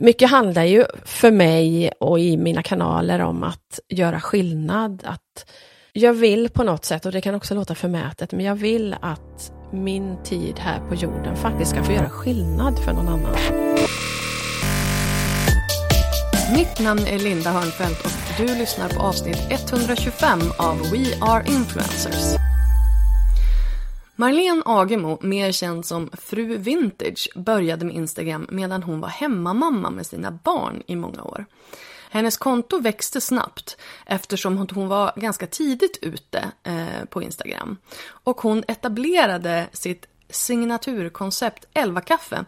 Mycket handlar ju för mig och i mina kanaler om att göra skillnad. Att jag vill på något sätt, och det kan också låta förmätet, men jag vill att min tid här på jorden faktiskt ska få göra skillnad för någon annan. Mitt namn är Linda Hörnfeldt och du lyssnar på avsnitt 125 av We Are Influencers. Marlene Agemo, mer känd som Fru Vintage, började med Instagram medan hon var hemmamamma med sina barn i många år. Hennes konto växte snabbt eftersom hon var ganska tidigt ute eh, på Instagram. Och hon etablerade sitt signaturkoncept 11 kaffe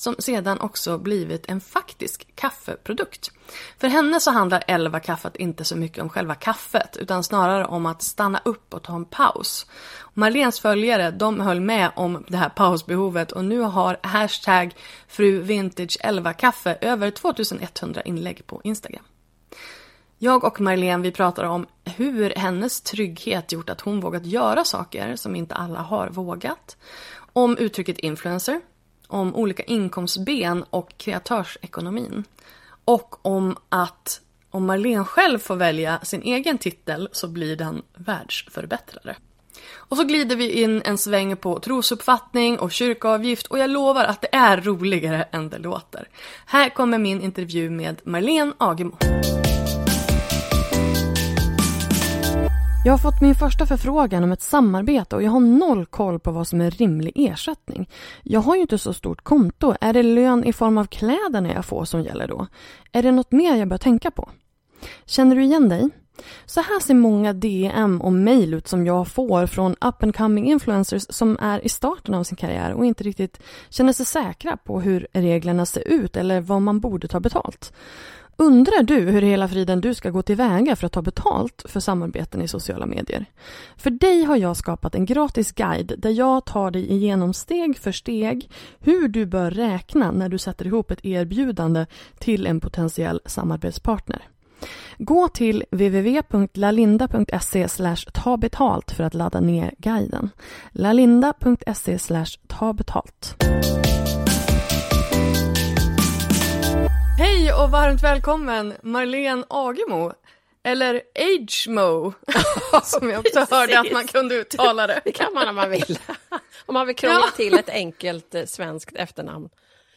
som sedan också blivit en faktisk kaffeprodukt. För henne så handlar 11 kaffet inte så mycket om själva kaffet utan snarare om att stanna upp och ta en paus. Marlens följare de höll med om det här pausbehovet och nu har hashtag fruvintage11kaffe över 2100 inlägg på Instagram. Jag och Marlene vi pratar om hur hennes trygghet gjort att hon vågat göra saker som inte alla har vågat. Om uttrycket influencer, om olika inkomstben och kreatörsekonomin. Och om att om Marlene själv får välja sin egen titel så blir den världsförbättrare. Och så glider vi in en sväng på trosuppfattning och kyrkoavgift och jag lovar att det är roligare än det låter. Här kommer min intervju med Marlene Agemo. Jag har fått min första förfrågan om ett samarbete och jag har noll koll på vad som är rimlig ersättning. Jag har ju inte så stort konto. Är det lön i form av kläderna jag får som gäller då? Är det något mer jag bör tänka på? Känner du igen dig? Så här ser många DM och mejl ut som jag får från up and coming influencers som är i starten av sin karriär och inte riktigt känner sig säkra på hur reglerna ser ut eller vad man borde ta betalt. Undrar du hur hela friden du ska gå tillväga för att ta betalt för samarbeten i sociala medier? För dig har jag skapat en gratis guide där jag tar dig igenom steg för steg hur du bör räkna när du sätter ihop ett erbjudande till en potentiell samarbetspartner. Gå till www.lalinda.se ta betalt för att ladda ner guiden. lalinda.se ta Hej och varmt välkommen Marlene Agemo. Eller Agemo, som jag också hörde att man kunde uttala det. Det kan man om man vill. om man vill krångla ja. till ett enkelt eh, svenskt efternamn.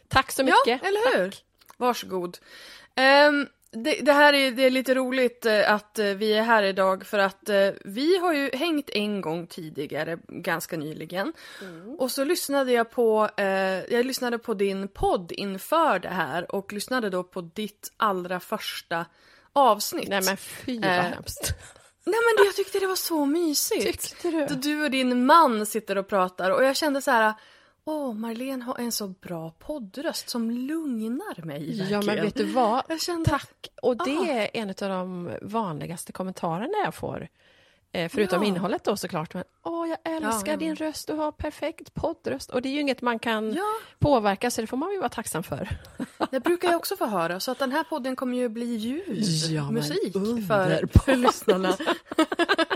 Tack så mycket. Ja, eller hur? Tack. Varsågod. Um, det, det, här är, det är lite roligt eh, att eh, vi är här idag för att eh, vi har ju hängt en gång tidigare, ganska nyligen. Mm. Och så lyssnade jag på, eh, jag lyssnade på din podd inför det här och lyssnade då på ditt allra första avsnitt. Nej men fy vad eh, hemskt. Nej men jag tyckte det var så mysigt. Tyckte du? Då du och din man sitter och pratar och jag kände så här Åh, oh, Marlene har en så bra poddröst som lugnar mig verkligen. Ja, men vet du vad? Kände... Tack! Och det ah. är en av de vanligaste kommentarerna jag får. Eh, förutom ja. innehållet då såklart. Men, Åh, jag älskar ja, din röst, du har perfekt poddröst. Och det är ju inget man kan påverka, så det får man ju vara tacksam för. Det brukar jag också få höra, så att den här podden kommer ju bli ljud, musik för, för lyssnarna.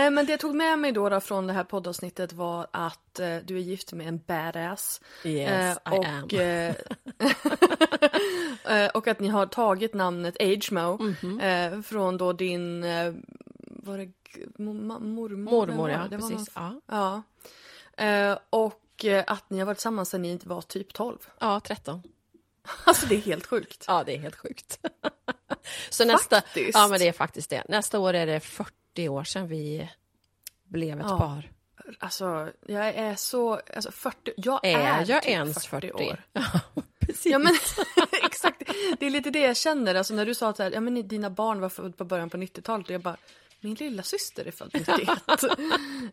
Nej men det jag tog med mig då, då från det här poddavsnittet var att eh, du är gift med en badass. Yes, I och, am. eh, eh, och att ni har tagit namnet Agemo Mhm. eh, från då din, eh, var det mormor? Mormor, ja, det? Precis. någon- Ja. Ja. Eh, och eh, att ni har varit tillsammans sedan ni var typ 12. ja, 13. Alltså det är helt sjukt. Ja, det är helt sjukt. Så nästa, ja, men det är faktiskt det. Nästa år är det 40 år sedan vi blev ett Ja. par. Alltså jag är så, alltså 40, jag Är, är, jag typ ens 40? år. Ja, precis. Ja men exakt, det är lite det jag känner. Alltså när du sa att ja, men dina barn var födda på början på 90-talet och jag bara min lilla syster är född 91.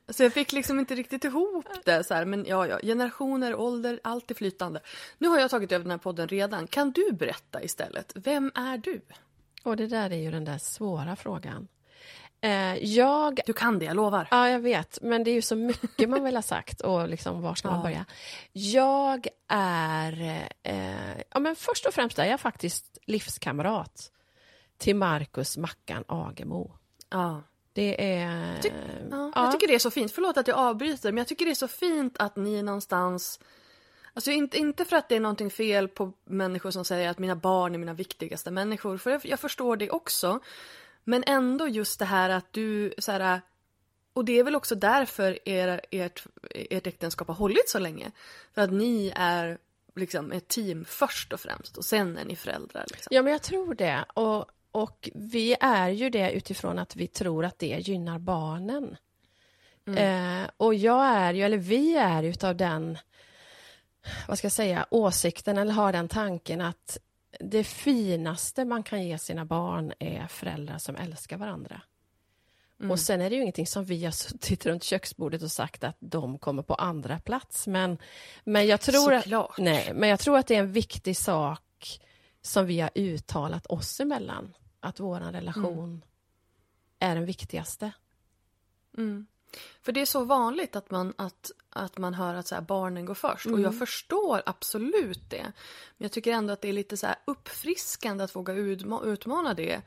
så jag fick liksom inte riktigt ihop det. Så här. Men ja, ja, generationer, ålder, allt är flytande. Nu har jag tagit över den här podden redan. Kan du berätta istället? Vem är du? Och det där är ju den där svåra frågan. Eh, jag Du kan det, jag lovar. Ja, jag vet. Men det är ju så mycket man vill ha sagt och liksom var ska man Ja. börja? Jag är... Eh, ja, men först och främst är jag faktiskt livskamrat till Marcus Mackan Agemo. Ja. Det är... Ty- Ja, Jag ja. tycker det är så fint. Förlåt att jag avbryter, men jag tycker det är så fint att ni någonstans... Alltså inte, inte för att det är någonting fel på människor som säger att mina barn är mina viktigaste människor, för jag, jag förstår det också. Men ändå just det här att du så här, Och det är väl också därför er, ert, ert äktenskap har hållit så länge. För att ni är liksom ett team först och främst och sen är ni föräldrar. Liksom. Ja, men jag tror det. Och, och vi är ju det utifrån att vi tror att det gynnar barnen. Eh, och jag är ju, eller vi är utav den, vad ska jag säga, åsikten eller har den tanken att det finaste man kan ge sina barn är föräldrar som älskar varandra. Och sen är det ju ingenting som vi har suttit runt köksbordet och sagt att de kommer på andra plats. Men, men, jag tror att, nej, men jag tror att det är en viktig sak som vi har uttalat oss emellan. Att vår relation är den viktigaste. För det är så vanligt att man, att, att man hör att så barnen går först. Och jag förstår absolut det. Men jag tycker ändå att det är lite så uppfriskande att våga utma- utmana det.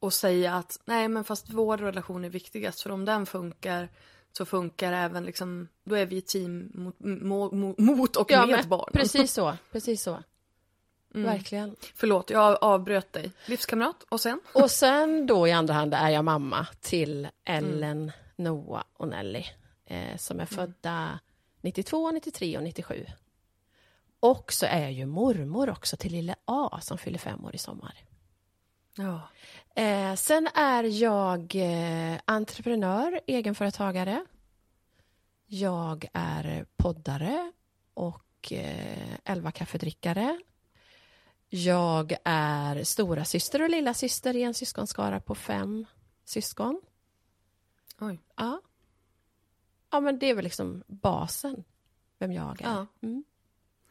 Och säga att nej men fast vår relation är viktigast. För om den funkar så funkar även liksom, då är vi team mot, mo, mo, mot och med men barnen. Precis så. Precis så. Verkligen. Förlåt, jag avbröt dig. Livskamrat och sen? Och sen då i andra hand är jag mamma till Ellen, Noah och Nelly eh, som är födda 92, 93 och 97. Och så är jag ju mormor också till lille A som fyller fem år i sommar. Ja. Eh, sen är jag eh, entreprenör, egenföretagare. Jag är poddare och eh, elva kaffedrickare. Jag är stora syster och lilla syster i en syskonskara på fem syskon. Oj. Ja. ja, men det är väl liksom basen, vem jag är. Ja. Mm.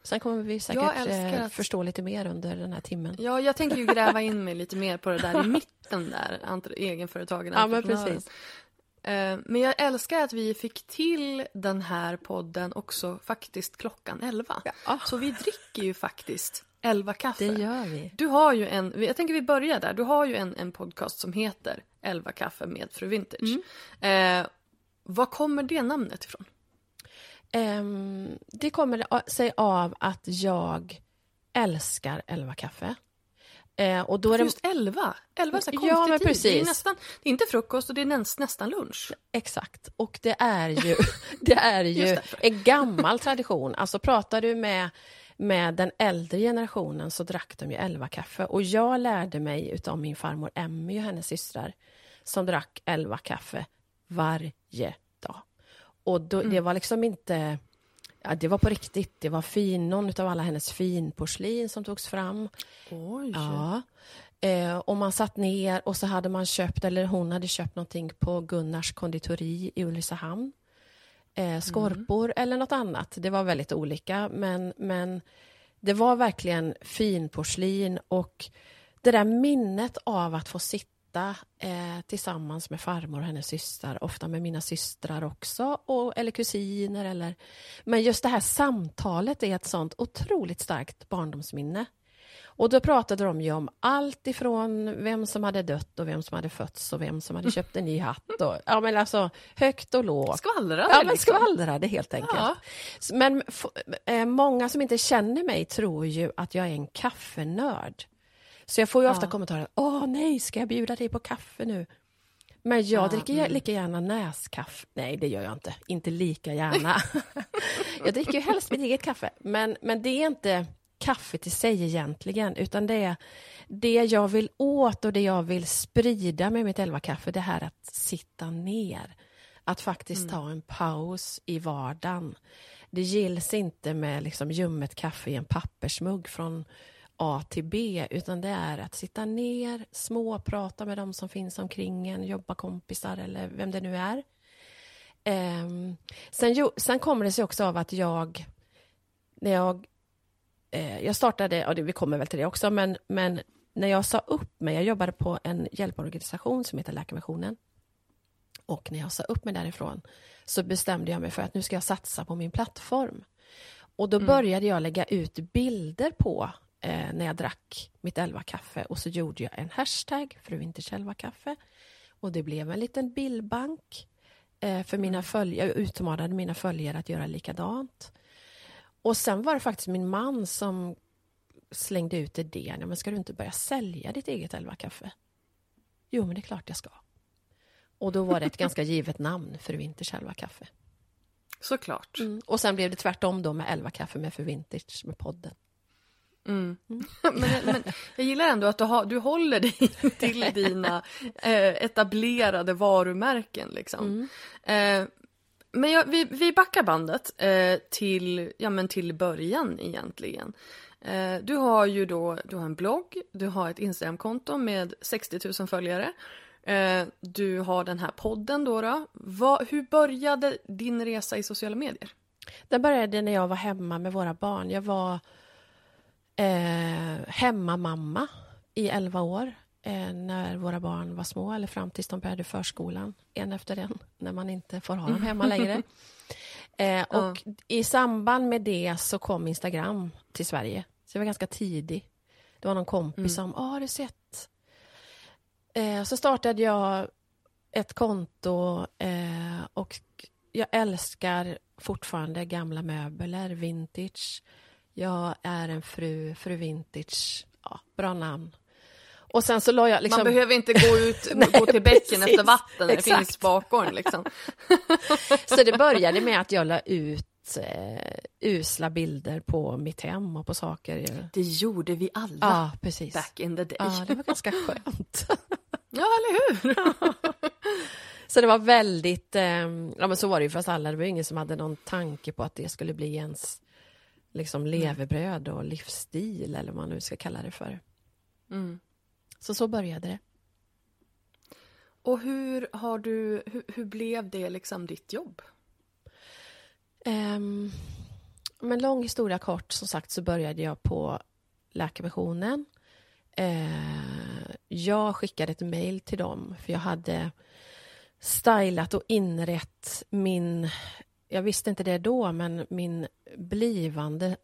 Sen kommer vi säkert eh, att- förstå lite mer under den här timmen. Ja, jag tänker ju gräva in mig lite mer på det där i mitten där, egenföretagen, Ja, men precis. Eh, Men jag älskar att vi fick till den här podden också faktiskt klockan 11. Ja. Så vi dricker ju faktiskt 11 kaffe. Det gör vi. Du har ju en, jag tänker vi börjar där, du har ju en, en podcast som heter 11 kaffe med Fru Vintage. Mm. Eh, var kommer det namnet ifrån? Ehm, det kommer sig av att jag älskar elva kaffe. Eh, och då är det, Just 11, 11 är så här Ja, konstig men tid. Det är, precis. nästan, det är inte frukost och det är näst, nästan lunch. Exakt. Och det är ju, det är ju en gammal tradition. Alltså pratar du med, med den äldre generationen så drack de ju elva kaffe. Och jag lärde mig utav min farmor Emmy och hennes systrar som drack elva kaffe varje dag. Och då, Mm. det var liksom inte... Ja, det var på riktigt. Det var fin, någon av alla hennes finporslin som togs fram. Oj. Ja. Eh, och man satt ner och så hade man köpt, eller hon hade köpt någonting på Gunnars konditori i Ulricehamn. Eh, skorpor eller något annat. Det var väldigt olika, men, men det var verkligen finporslin och det där minnet av att få sitta eh, tillsammans med farmor och hennes systrar, ofta med mina systrar också, och, eller kusiner. Eller, men just det här samtalet är ett sånt otroligt starkt barndomsminne. Och då pratade de ju om allt ifrån vem som hade dött och vem som hade fötts och vem som hade köpt en ny hatt. Och, ja, men alltså högt och lågt. Skvallrade Ja, men liksom. skvallrade helt enkelt. Ja. Men eh, många som inte känner mig tror ju att jag är en kaffenörd. Så jag får ju ofta Ja. kommentarer. Åh nej, ska jag bjuda dig på kaffe nu? Men jag Ja, dricker mm. lika gärna näskaffe. Nej, det gör jag inte. Inte lika gärna. jag dricker ju helst mitt eget kaffe. Men, men det är inte kaffet i sig egentligen, utan det är det jag vill åt och det jag vill sprida med mitt elva kaffe, det här att sitta ner. Att faktiskt ta en paus i vardagen. Det gills inte med liksom ljummet kaffe i en pappersmugg från A till B, utan det är att sitta ner, småprata med de som finns omkring en, jobba kompisar eller vem det nu är. Ehm, sen, jo, sen kommer det sig också av att jag, när jag, eh, jag startade, och det, vi kommer väl till det också, men, men när jag sa upp mig, jag jobbade på en hjälporganisation som heter Läkarmissionen, och när jag sa upp mig därifrån så bestämde jag mig för att nu ska jag satsa på min plattform. Och då började jag lägga ut bilder på eh, när jag drack mitt elva kaffe och så gjorde jag en hashtag, fru elva kaffe. Och det blev en liten bildbank eh, för mina följare, jag utmanade mina följare att göra likadant. Och sen var det faktiskt min man som slängde ut idén, ja, men ska du inte börja sälja ditt eget elva kaffe? Jo, men det är klart jag ska. Och då var det ett ganska givet namn för Winters elva kaffe. Såklart. Mm. Och sen blev det tvärtom då med elva kaffe med för Vintage med podden. men, men jag gillar ändå att du, har, du håller dig till dina eh, etablerade varumärken. Liksom. Eh, men jag, vi, vi backar bandet eh, till, ja, men till början egentligen. Eh, du har ju då du har en blogg, du har ett Instagramkonto med 60 000 följare. Eh, du har den här podden då. då. Va, hur började din resa i sociala medier? Den började när jag var hemma med våra barn. Jag var eh, hemmamamma i 11 år när våra barn var små, eller fram tills de började förskolan, en efter en, när man inte får ha dem hemma längre. Eh, och i samband med det så kom Instagram till Sverige. Så jag var ganska tidig. Det var någon kompis som, "Ah, har du sett? Eh, så startade jag ett konto eh, och jag älskar fortfarande gamla möbler, vintage. Jag är en fru, fru vintage. Ja, bra namn. Och sen så la jag liksom... Man behöver inte gå ut Nej, gå till bäcken precis. efter vatten det finns bakgården. Liksom. Så det började med att jag la ut eh, usla bilder på mitt hem och på saker. Det gjorde vi alla Ja, precis. back in the day. Ja, det var ganska skönt. Ja, eller hur? Så det var väldigt, eh, ja men så var det ju för oss alla, det var ingen som hade någon tanke på att det skulle bli ens liksom levebröd och livsstil eller vad man nu ska kalla det för. Mm. Så så började det. Och hur har du, hur, hur blev det liksom ditt jobb? Um, men lång historia kort, som sagt så började jag på Läkarmissionen. Eh, jag skickade ett mejl till dem för jag hade stylat och inrett min, jag visste inte det då, men min blivande,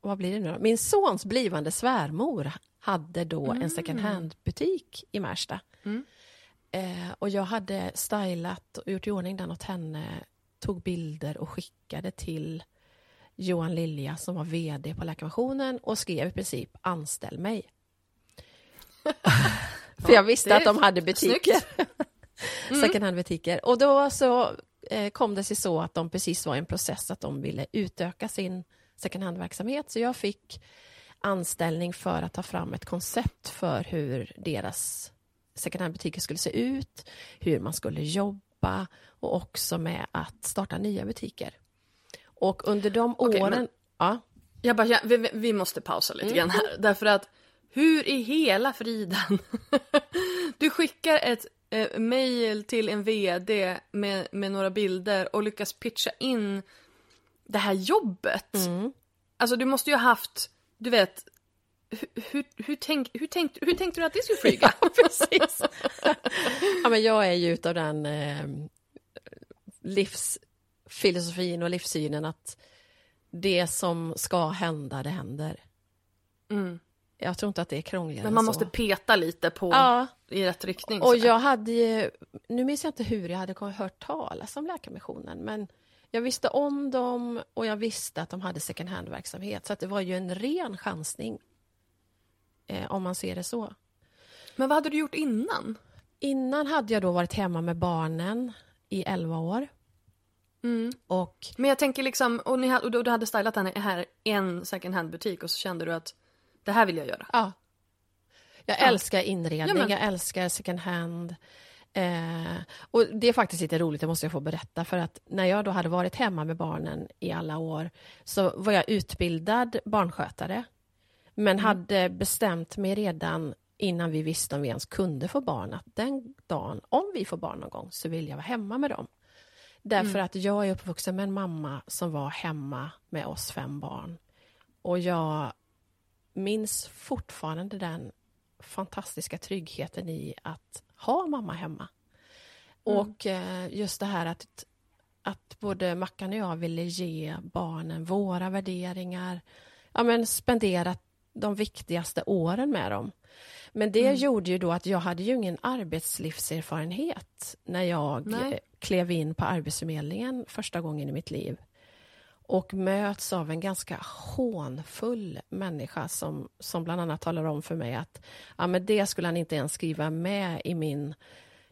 vad blir det nu? Min sons blivande svärmor hade då en second hand-butik i Märsta. Eh, och jag hade stylat och gjort i ordning den åt henne, tog bilder och skickade till Johan Lilja som var VD på Läkarmissionen och skrev i princip anställ mig. För jag visste att de hade butiker. Mm. Second hand-butiker. Och då så eh, kom det sig så att de precis var i en process att de ville utöka sin second hand-verksamhet. Så jag fick anställning för att ta fram ett koncept för hur deras second hand-butiker skulle se ut, hur man skulle jobba och också med att starta nya butiker. Och under de Okej, åren... men- Ja, Jag bara, ja, vi, vi- måste pausa lite grann här. Därför att hur i hela friden? du skickar ett eh, mail till en VD med, med några bilder och lyckas pitcha in det här jobbet. Alltså du måste ju ha haft, du vet, hur, hur, hur, tänk, hur, tänkte, hur tänkte du att det skulle flyga? Ja, precis. ja, men jag är ju utav den eh, livsfilosofin och livssynen att det som ska hända, det händer. Mm. Jag tror inte att det är krångligare Men man än måste så. peta lite på Ja, i rätt riktning. och sådär. jag hade ju, nu minns jag inte hur jag hade hört talas om Läkarmissionen, men jag visste om dem och jag visste att de hade second hand-verksamhet, så det var ju en ren chansning. Eh, om man ser det så. Men vad hade du gjort innan? Innan hade jag då varit hemma med barnen i 11 år. Mm. Och Men jag tänker liksom, och, ni, hade- och du- hade stylat den här en second hand butik och så kände du att det här vill jag göra. ja, jag Ja. älskar inredning, Ja, men- jag älskar second hand. Eh, och det är faktiskt lite roligt, det måste jag få berätta, för att när jag då hade varit hemma med barnen i alla år så var jag utbildad barnskötare, men hade bestämt mig redan innan vi visste om vi ens kunde få barn, att den dagen, om vi får barn någon gång, så vill jag vara hemma med dem. Därför att jag är uppvuxen med en mamma som var hemma med oss fem barn. Och jag minns fortfarande den fantastiska tryggheten i att ha mamma hemma. Och eh, just det här att, att både Mackan och jag ville ge barnen våra värderingar. Ja, men spendera de viktigaste åren med dem. Men det gjorde ju då att jag hade ju ingen arbetslivserfarenhet när jag Nej. klev in på Arbetsförmedlingen första gången i mitt liv och möts av en ganska hånfull människa som, som bland annat talar om för mig att ja, men det skulle han inte ens skriva med i, min,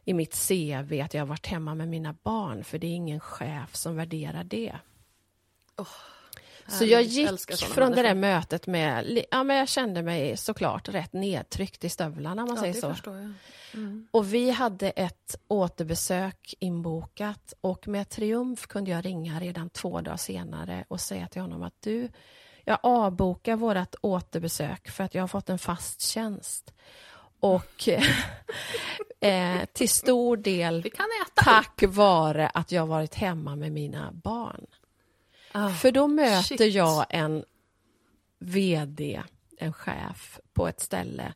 i mitt CV att jag har varit hemma med mina barn för det är ingen chef som värderar det. Så jag gick från det där mötet med, ja men jag kände mig såklart rätt nedtryckt i stövlarna om man Ja, säger så. jag. Och vi hade ett återbesök inbokat och med triumf kunde jag ringa redan två dagar senare och säga till honom att du, jag avbokar vårt återbesök för att jag har fått en fast tjänst. Och eh, till stor del tack vare att jag varit hemma med mina barn. Ah, För då möter shit. jag en VD, en chef på ett ställe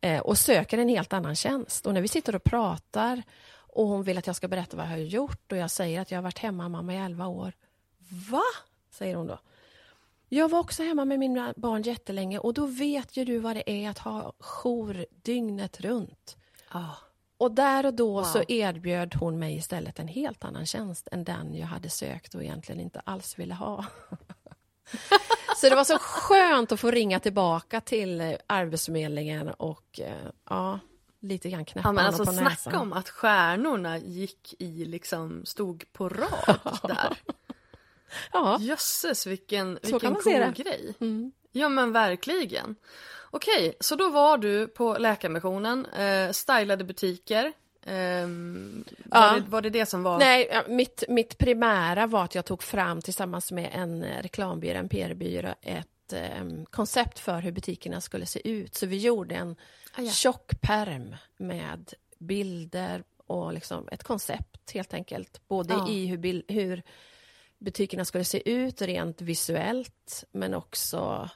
eh, och söker en helt annan tjänst. Och när vi sitter och pratar och hon vill att jag ska berätta vad jag har gjort och jag säger att jag har varit hemma mamma i 11 år. Va? säger hon då. Jag var också hemma med mina barn jättelänge och då vet ju du vad det är att ha jour dygnet runt. Ah. Och där och då Wow. så erbjöd hon mig istället en helt annan tjänst än den jag hade sökt och egentligen inte alls ville ha. så det var så skönt att få ringa tillbaka till eh, Arbetsförmedlingen och eh, ja, lite grann knäppa Ja, men alltså på näsan. snacka om att stjärnorna gick i liksom, stod på rad där. Ja, Jösses vilken, vilken cool grej. mm. Ja men verkligen. Okej, så då var du på Läkarmissionen, eh, stylade butiker. Ehm, var, Ja. det, var det det som var... Nej, mitt, mitt primära var att jag tog fram tillsammans med en eh, reklambyrå, en PR-byrå, ett eh, koncept för hur butikerna skulle se ut. Så vi gjorde en Ah, ja. tjock perm med bilder och liksom ett koncept helt enkelt. Både Ja. i hur, hur butikerna skulle se ut rent visuellt men också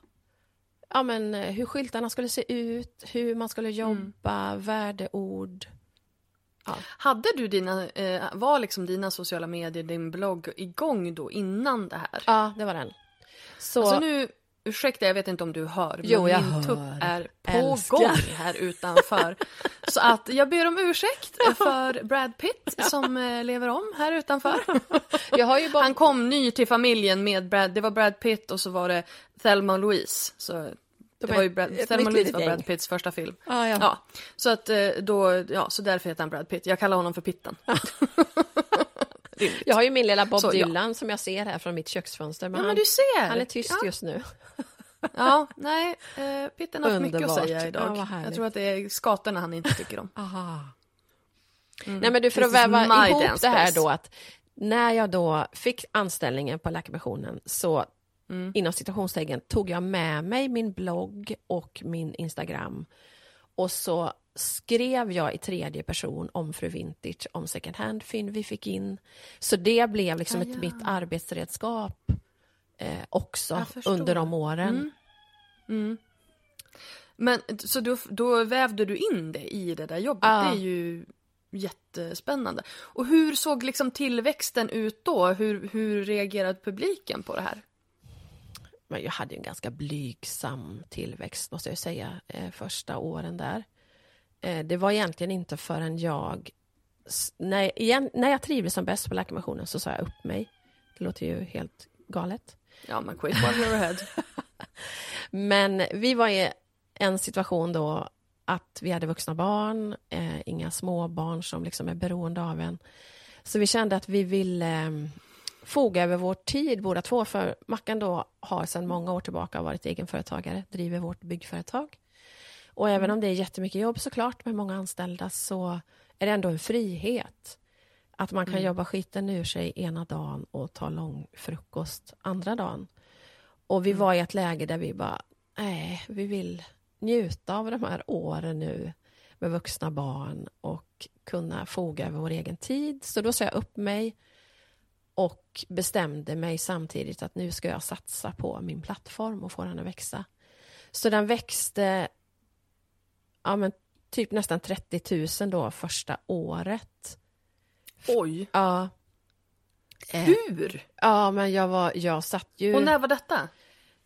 ja, men, eh, hur skyltarna skulle se ut, hur man skulle jobba, värdeord. Hade du dina, eh, var liksom dina sociala medier, din blogg igång då innan det här? Ja, det var den. Så, Alltså nu, ursäkta jag vet inte om du hör, Jo, men jag min tupp är på Älskar. gång här utanför. Så att jag ber om ursäkt för Brad Pitt som eh, lever om här utanför. bara... Han kom ny till familjen med Brad, det var Brad Pitt och så var det Thelma och Louise. Så det var ju Brad, Thelma Louise var. Brad Pitts första film. Ja, ja. Ja, så att eh, då, ja, så därför heter han Brad Pitt. Jag kallar honom för Pitten. Jag har ju min lilla Bob Så, ja. Dylan som jag ser här från mitt köksfönster. Men Ja men du ser! han är tyst ja. just nu. Ja, nej, eh, Pitten har haft mycket att säga Ja, idag. härligt. jag tror att det är skatorna han inte tycker om. Aha. Nej men du, för This att väva ihop det här då att när jag då fick anställningen på Läkarmissionen så Mm. inom citationstecken tog jag med mig min blogg och min Instagram och så skrev jag i tredje person om Fru Vintage, om second hand-fynd vi fick in. Så det blev liksom Ah, ett ja. mitt arbetsredskap eh, också under de åren. Mm. Mm. Men så då, då vävde du in det i det där jobbet. Ja. Det är ju jättespännande. Och hur såg liksom tillväxten ut då? Hur, hur reagerade publiken på det här? men jag hade en ganska blygsam tillväxt måste jag säga, eh, första åren där. Eh, det var egentligen inte förrän jag, när, igen, när jag trivdes som bäst på läkarmissionen så sa jag upp mig. Det låter ju helt galet. Ja, men quit while you're ahead. Men vi var i en situation då att vi hade vuxna barn, eh, inga småbarn som liksom är beroende av en. Så vi kände att vi ville eh, foga över vår tid båda två, för Mackan då har sedan många år tillbaka varit egenföretagare, driver vårt byggföretag. Och även om det är jättemycket jobb såklart med många anställda så är det ändå en frihet. Att man kan jobba skiten ur sig ena dagen och ta lång frukost andra dagen. Och vi var i ett läge där vi bara, nej, vi vill njuta av de här åren nu med vuxna barn och kunna foga över vår egen tid. Så då sa jag upp mig och bestämde mig samtidigt att nu ska jag satsa på min plattform och få den att växa. Så den växte ja, men typ nästan 30 000 då första året. Oj, Ja, eh, hur? ja men jag, var, jag satt ju... Och när var detta?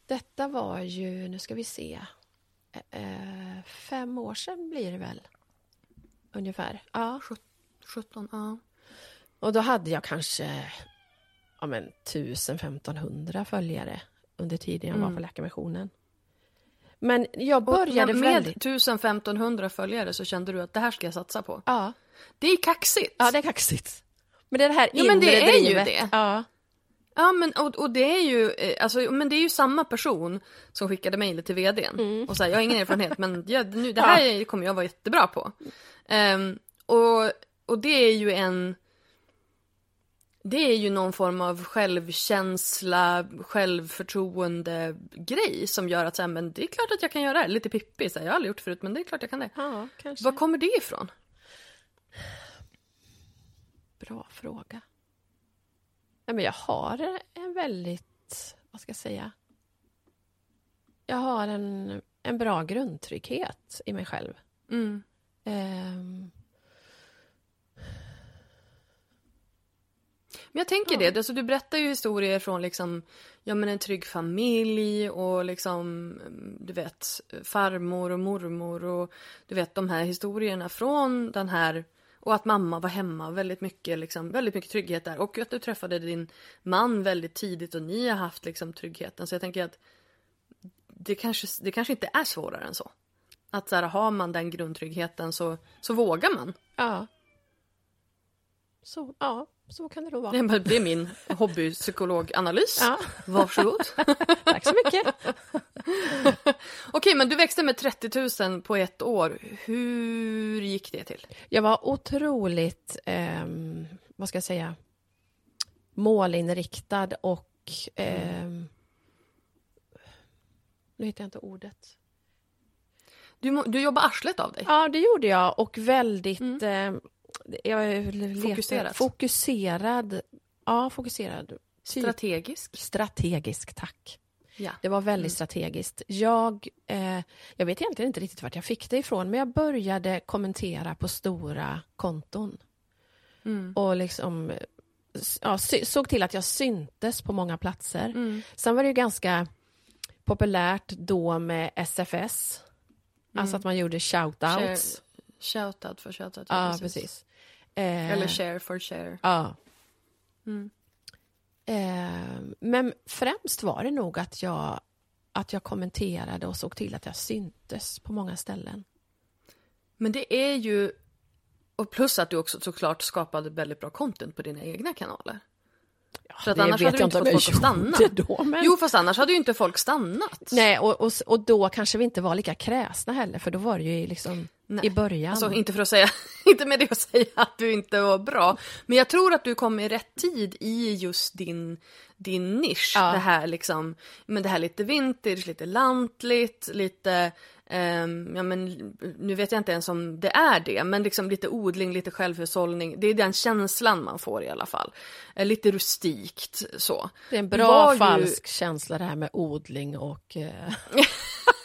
Detta var ju, nu ska vi se, eh, fem år sedan blir det väl? Ungefär. Ja. 17, ja. Och då hade jag kanske ja, men, 1000-1500 följare under tiden jag var på Läkarmissionen. Men jag Och började med väldigt... 1500 följare så kände du att det här ska jag satsa på. Ja, Det är kaxigt. ja, det är kaxigt. Men det är det här Ja, men det inre är ju drivet. det. Ja, Ja, men, och, och det är ju eh, alltså, men det är ju samma person som skickade mejlet till vdn Mm. och sa jag har ingen erfarenhet men jag, nu, det här kommer jag vara jättebra på. Ehm, och, och det är ju en det är ju någon form av självkänsla, självförtroende grej som gör att så här, men det är klart att jag kan göra det här. Lite Pippi, så här, jag har aldrig gjort förut men det är klart jag kan det. ja. Var kommer det ifrån? Bra fråga. Nej, men jag har en väldigt, vad ska jag säga? Jag har en, en bra grundtrygghet i mig själv. Mm. Ehm, Men jag tänker det, alltså, du berättar ju historier från liksom, ja, men en trygg familj och liksom, du vet, farmor och mormor och du vet de här historierna från den här och att mamma var hemma, väldigt mycket, liksom, väldigt mycket trygghet där. Och att du träffade din man väldigt tidigt och ni har haft liksom, tryggheten. Så jag tänker att det kanske, det kanske inte är svårare än så. Att så här, har man den grundtryggheten så, så vågar man. ja. Så, ja, så kan det då vara. Det är min hobbypsykologanalys. Ja. Varsågod. Tack så mycket. Okej, men du växte med 30 000 på ett år. Hur gick det till? Jag var otroligt, ehm, vad ska jag säga, målinriktad och ehm, nu hittar jag inte ordet. Du, du jobbar arslet av dig. Ja, det gjorde jag och väldigt... Eh, jag letar- Fokuserat. Fokuserad. Ja, fokuserad. Strategisk. strategisk, tack. Ja. Det var väldigt strategiskt. Jag, eh, jag vet egentligen inte riktigt vart jag fick det ifrån, men jag började kommentera på stora konton. Och liksom ja, såg till att jag syntes på många platser. Sen var det ju ganska populärt då med SFS. Alltså att man gjorde shoutouts. Shoutout för shoutout. Ja, precis. Eh, Eller share for share. Ja. Eh, men främst var det nog att jag, att jag kommenterade och såg till att jag syntes på många ställen. Men det är ju... Och plus att du också såklart skapade väldigt bra content på dina egna kanaler. För att annars hade du inte fått folk att stanna. då, men- Jo, fast annars hade ju inte folk stannat. Nej, och, och, och då kanske vi inte var lika kräsna heller, för då var det ju liksom Nej. i början. Alltså inte för att säga, inte med det att säga att du inte var bra. Men jag tror att du kom i rätt tid i just din, din nisch. Ja. Det här liksom, men det här lite vintage, lite lantligt, lite, ehm, ja men nu vet jag inte ens om det är det, men liksom lite odling, lite självhushållning. Det är den känslan man får i alla fall. Eh, lite rustikt så. det är en var bra ju- falsk känsla det här med odling och... Eh,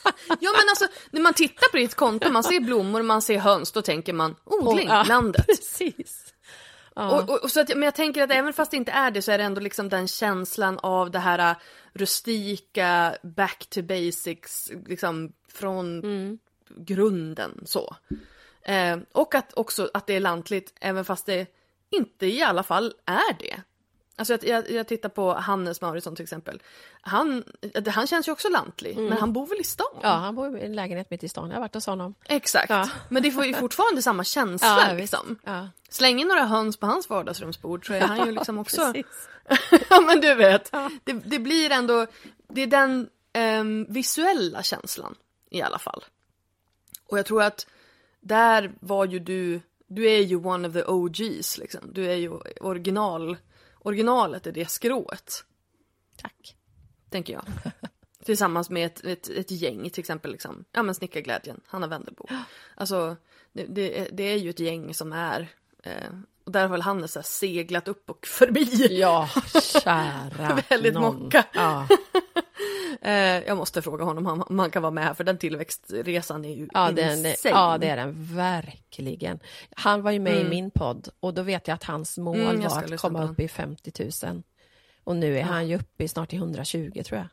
Ja men alltså när man tittar på ditt konto, man ser blommor, man ser höns, då tänker man odling, ja, landet. Precis. Ja. Och, och, och så att, men jag tänker att även fast det inte är det så är det ändå liksom den känslan av det här äh, rustika, back to basics, liksom från Mm. grunden så. Eh, och att också att det är lantligt även fast det inte i alla fall är det. Alltså jag, jag, jag tittar på Hannes Mauritsson till exempel. Han, han känns ju också lantlig, men han bor väl i stan? Mm. Ja, han bor i en lägenhet mitt i stan. Jag har varit hos honom. Exakt. Ja. Men det får ju fortfarande samma känsla Ja, liksom. Ja. Släng in några höns på hans vardagsrumsbord så är han ju liksom också... Ja men du vet, det, det blir ändå, det är den ehm, visuella känslan i alla fall. Och jag tror att där var ju du, du är ju one of the OGs liksom. Du är ju original, originalet är det skrået, Tack. tänker jag. Tillsammans med ett, ett, ett gäng, till exempel liksom, ja men Snickarglädjen, Hanna Wendelbo. Alltså, det, det, det är ju ett gäng som är, eh, och där har väl Hannes så seglat upp och förbi. Ja, kära Väldigt mocka. Ja. Eh, jag måste fråga honom om han, kan vara med här för den tillväxtresan är ju Ja, den, insane. ja, det är den verkligen. Han var ju med i min podd och då vet jag att hans mål Mm, var att komma upp i 50 000. Och nu är han ju uppe i snart i 120 tror jag.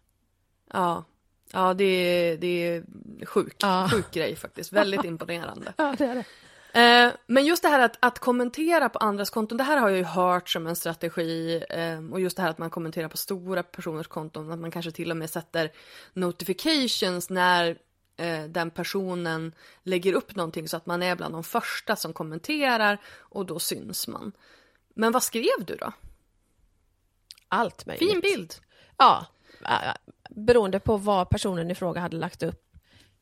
Ja, ja det, är, det är sjuk, Ja. sjuk grej faktiskt. Väldigt imponerande. Ja, det är det. Eh, men just det här att, att kommentera på andras konton, det här har jag ju hört som en strategi. Eh, och just det här att man kommenterar på stora personers konton, att man kanske till och med sätter notifications när eh, den personen lägger upp någonting så att man är bland de första som kommenterar och då syns man. Men vad skrev du då? Allt möjligt. Fin bild! Ja, äh, beroende på vad personen i fråga hade lagt upp.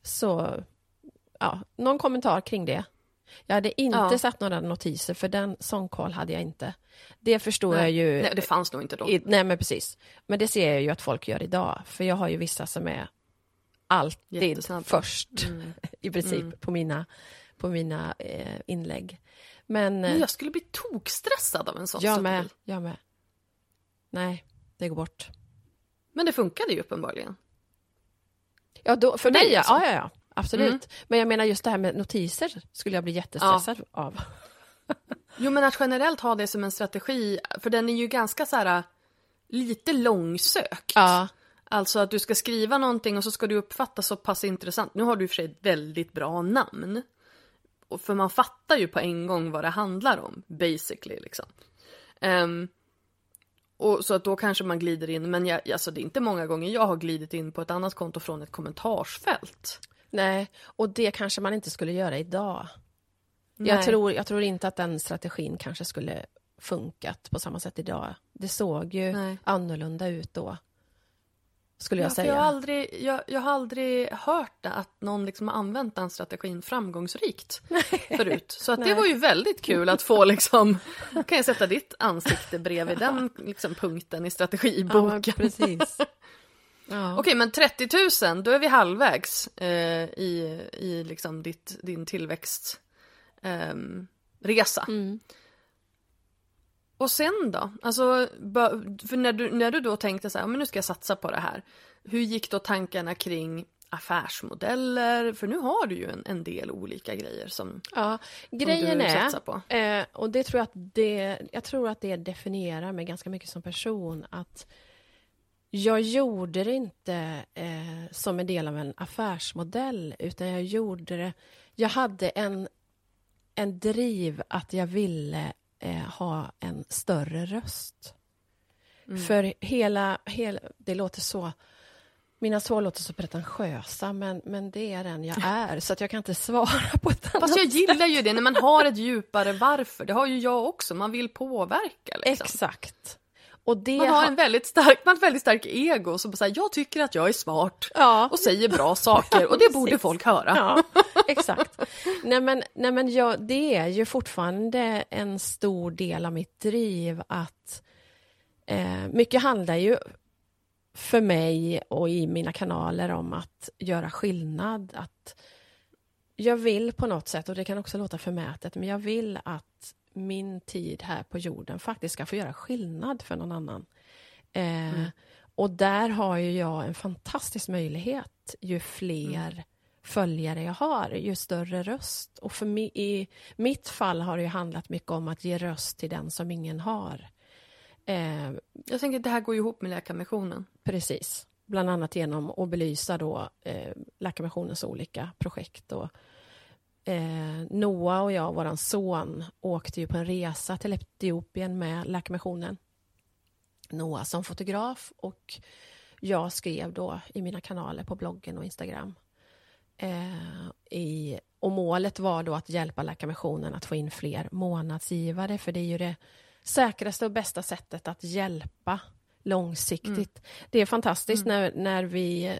Så, ja, någon kommentar kring det. Jag hade inte Ja. satt några notiser för den sån koll hade jag inte. Det förstår jag Nej, ju. Nej, det fanns nog inte då. I, nej men precis. Men det ser jag ju att folk gör idag. För jag har ju vissa som är alltid Jättesnabba. först i princip på mina, på mina eh, inlägg. Men, Men eh, jag skulle bli tokstressad av en sån jag med, jag med. Nej, det går bort. Men det funkade ju uppenbarligen. Ja, då, för mig, ja, alltså? ja, ja, absolut. Mm. Men jag menar just det här med notiser skulle jag bli jättestressad av. Jo men att generellt ha det som en strategi, för den är ju ganska så här lite långsökt. Ja, Alltså att du ska skriva någonting och så ska du uppfatta så pass intressant. Nu har du i och för sig ett väldigt bra namn. För man fattar ju på en gång vad det handlar om, basically liksom. Ehm, och så att då kanske man glider in, men jag, alltså det är inte många gånger jag har glidit in på ett annat konto från ett kommentarsfält. Nej, och det kanske man inte skulle göra idag. Nej. Jag tror, jag tror inte att den strategin kanske skulle funkat på samma sätt idag. Det såg ju Nej. annorlunda ut då. Skulle jag Ja, säga. jag, har aldrig, jag, jag har aldrig hört att någon liksom har använt den strategin framgångsrikt förut. Så att det Nej. var ju väldigt kul att få liksom, kan jag sätta ditt ansikte bredvid den liksom, punkten i ja, strategiboken. men precis. Ja. Okej, men 30 000, då är vi halvvägs eh, i, i liksom ditt, din tillväxtresa. ehm, resa. Mm. Och sen då? Alltså, för när du, när du då tänkte så här, men nu ska jag satsa på det här. Hur gick då tankarna kring affärsmodeller? För nu har du ju en, en del olika grejer som, Ja, som grejen du är, satsar på. eh, och det tror jag att det, jag tror att det definierar mig ganska mycket som person, att jag gjorde det inte eh, som en del av en affärsmodell, utan jag gjorde det, jag hade en, en driv att jag ville eh, ha en större röst. För hela, hela, det låter så, mina svar låter så pretentiösa, men, men det är den jag är, så att jag kan inte svara på ett annat Fast jag gillar ju det när man har ett djupare varför. Det har ju jag också. Man vill påverka liksom. Exakt. Och det Man har en väldigt stark, man har väldigt stark ego som säger jag tycker att jag är smart Ja. och säger bra saker och det borde folk höra. Ja, exakt. nej men, nej men jag, det är ju fortfarande en stor del av mitt driv att eh, mycket handlar ju för mig och i mina kanaler om att göra skillnad. Att jag vill på något sätt, och det kan också låta förmätet, men jag vill att min tid här på jorden faktiskt ska få göra skillnad för någon annan. Eh, Och där har ju jag en fantastisk möjlighet ju fler följare jag har, ju större röst. Och för mi, i mitt fall har det handlat mycket om att ge röst till den som ingen har. Eh, Jag tänker att det här går ihop med Läkarmissionen. Precis. Bland annat genom att belysa då, eh, Läkarmissionens olika projekt. Och, eh, Noah och jag, vår son, åkte ju på en resa till Etiopien med Läkarmissionen. Noah som fotograf och jag skrev då i mina kanaler på bloggen och Instagram. Eh, i, och målet var då att hjälpa Läkarmissionen att få in fler månadsgivare för det är ju det säkraste och bästa sättet att hjälpa långsiktigt. Det är fantastiskt när, när vi, eh,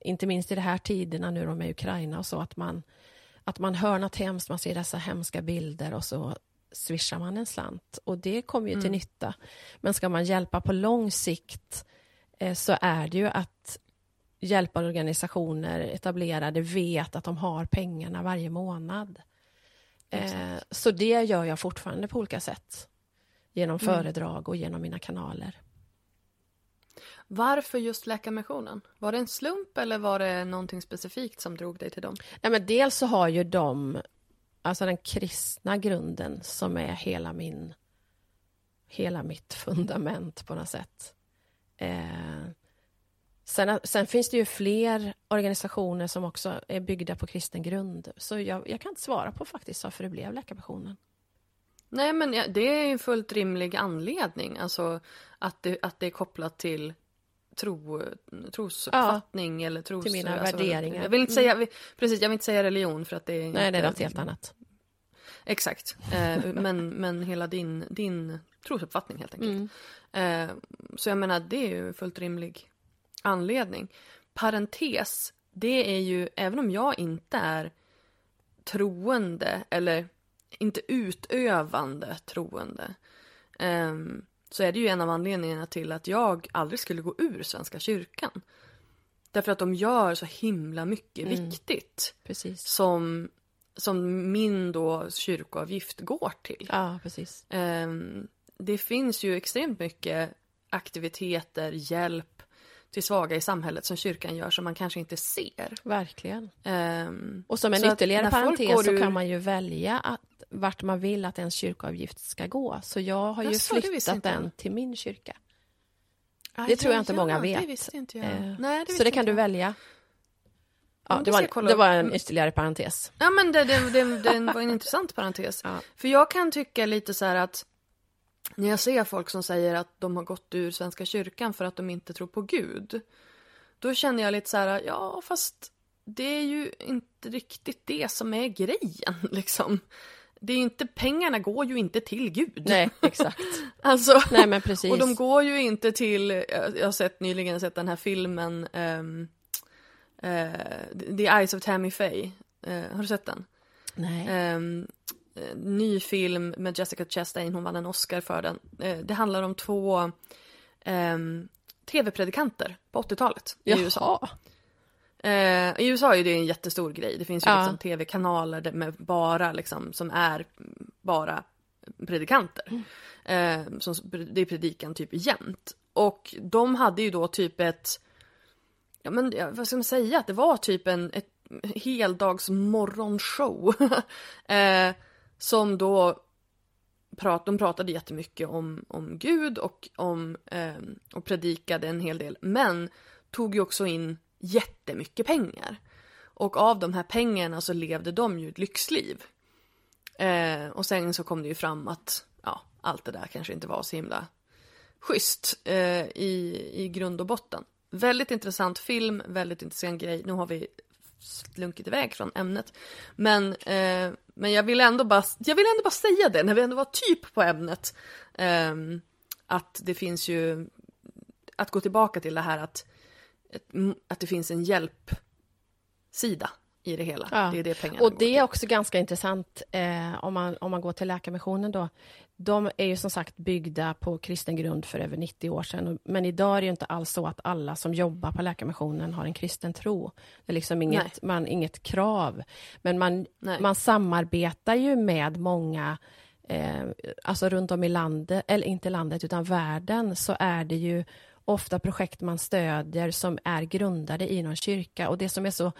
inte minst i de här tiderna nu med Ukraina och så, att man, att man hör något hemskt, man ser dessa hemska bilder och så swishar man en slant. Och det kommer ju till nytta. Men ska man hjälpa på lång sikt eh, så är det ju att hjälporganisationer, etablerade, vet att de har pengarna varje månad. Eh, så det gör jag fortfarande på olika sätt. Genom föredrag och genom mina kanaler. Varför just Läkarmissionen? Var det en slump eller var det någonting specifikt som drog dig till dem? Nej, men dels så har ju de alltså den kristna grunden som är hela min hela mitt fundament på något sätt. Eh, sen, sen finns det ju fler organisationer som också är byggda på kristen grund. Så jag, jag kan inte svara på faktiskt varför det blev Läkarmissionen. Nej, men det är en fullt rimlig anledning. Alltså att det, att det är kopplat till tro, trosuppfattning eller tros... till mina alltså, värderingar. Jag vill inte säga, precis, jag vill inte säga religion för att det är... Nej, det är något helt annat. Exakt. Eh, men, men hela din, din trosuppfattning helt enkelt. Eh, så jag menar, det är ju en fullt rimlig anledning. Parentes, det är ju, även om jag inte är troende eller inte utövande troende ehm, så är det ju en av anledningarna till att jag aldrig skulle gå ur Svenska kyrkan. Därför att de gör så himla mycket viktigt Precis. som, som min då kyrkoavgift går till. Ja, precis. Ehm, det finns ju extremt mycket aktiviteter, hjälp till svaga i samhället som kyrkan gör som man kanske inte ser. Verkligen. Ehm, Och som en ytterligare parentes så ur- kan man ju välja att, vart man vill att ens kyrkoavgift ska gå. Så jag har ju det visste flyttat jag. den till min kyrka. Aj, Det tror jag ja, inte ja, många vet. Det visste inte jag. Eh, Nej, det så det kan inte du jag. välja. Ja, det jag var, det var en ytterligare parentes. Ja men det, det, det, det var en intressant parentes. Ja. För jag kan tycka lite så här att när jag ser folk som säger att de har gått ur Svenska kyrkan för att de inte tror på Gud. Då känner jag lite så här, ja fast det är ju inte riktigt det som är grejen liksom. Det är ju inte, pengarna går ju inte till Gud. Nej, exakt. Alltså, Nej, men precis. och de går ju inte till, jag har sett nyligen sett den här filmen ehm, eh, The Eyes of Tammy Faye. Eh, har du sett den? Nej. Eh, ny film med Jessica Chastain, hon vann en Oscar för den. Eh, det handlar om två ehm, tv-predikanter på 80-talet i USA. Jaha. Eh, I USA är det en jättestor grej. Det finns ju Ja. liksom tv-kanaler med bara liksom, som är bara predikanter. Eh, som, det är predikan typ jämt. Och de hade ju då typ ett, ja men vad ska man säga, att det var typ en ett heldags morgonshow. eh, som då prat, de pratade jättemycket om, om Gud och, om, eh, och predikade en hel del. Men tog ju också in jättemycket pengar. Och av de här pengarna så levde de ju ett lyxliv. Eh, och sen så kom det ju fram att ja, allt det där kanske inte var så himla schysst eh, i, i grund och botten. Väldigt intressant film, väldigt intressant grej. Nu har vi slunkit iväg från ämnet. Men, eh, men jag vill ändå bara, jag vill ändå bara säga det när vi ändå var typ på ämnet. ehm, att det finns ju, att gå tillbaka till det här att, att det finns en hjälpsida i det hela. Ja. Det är det pengarna Och det är också ganska intressant eh, om, man, om man går till Läkarmissionen då. De är ju som sagt byggda på kristen grund för över 90 år sedan. Men idag är det ju inte alls så att alla som jobbar på Läkarmissionen har en kristen tro. Det är liksom inget, man, inget krav. Men man, Nej. man samarbetar ju med många eh, alltså runt om i landet, eller inte landet utan världen, så är det ju ofta projekt man stödjer som är grundade i någon kyrka. Och det som är så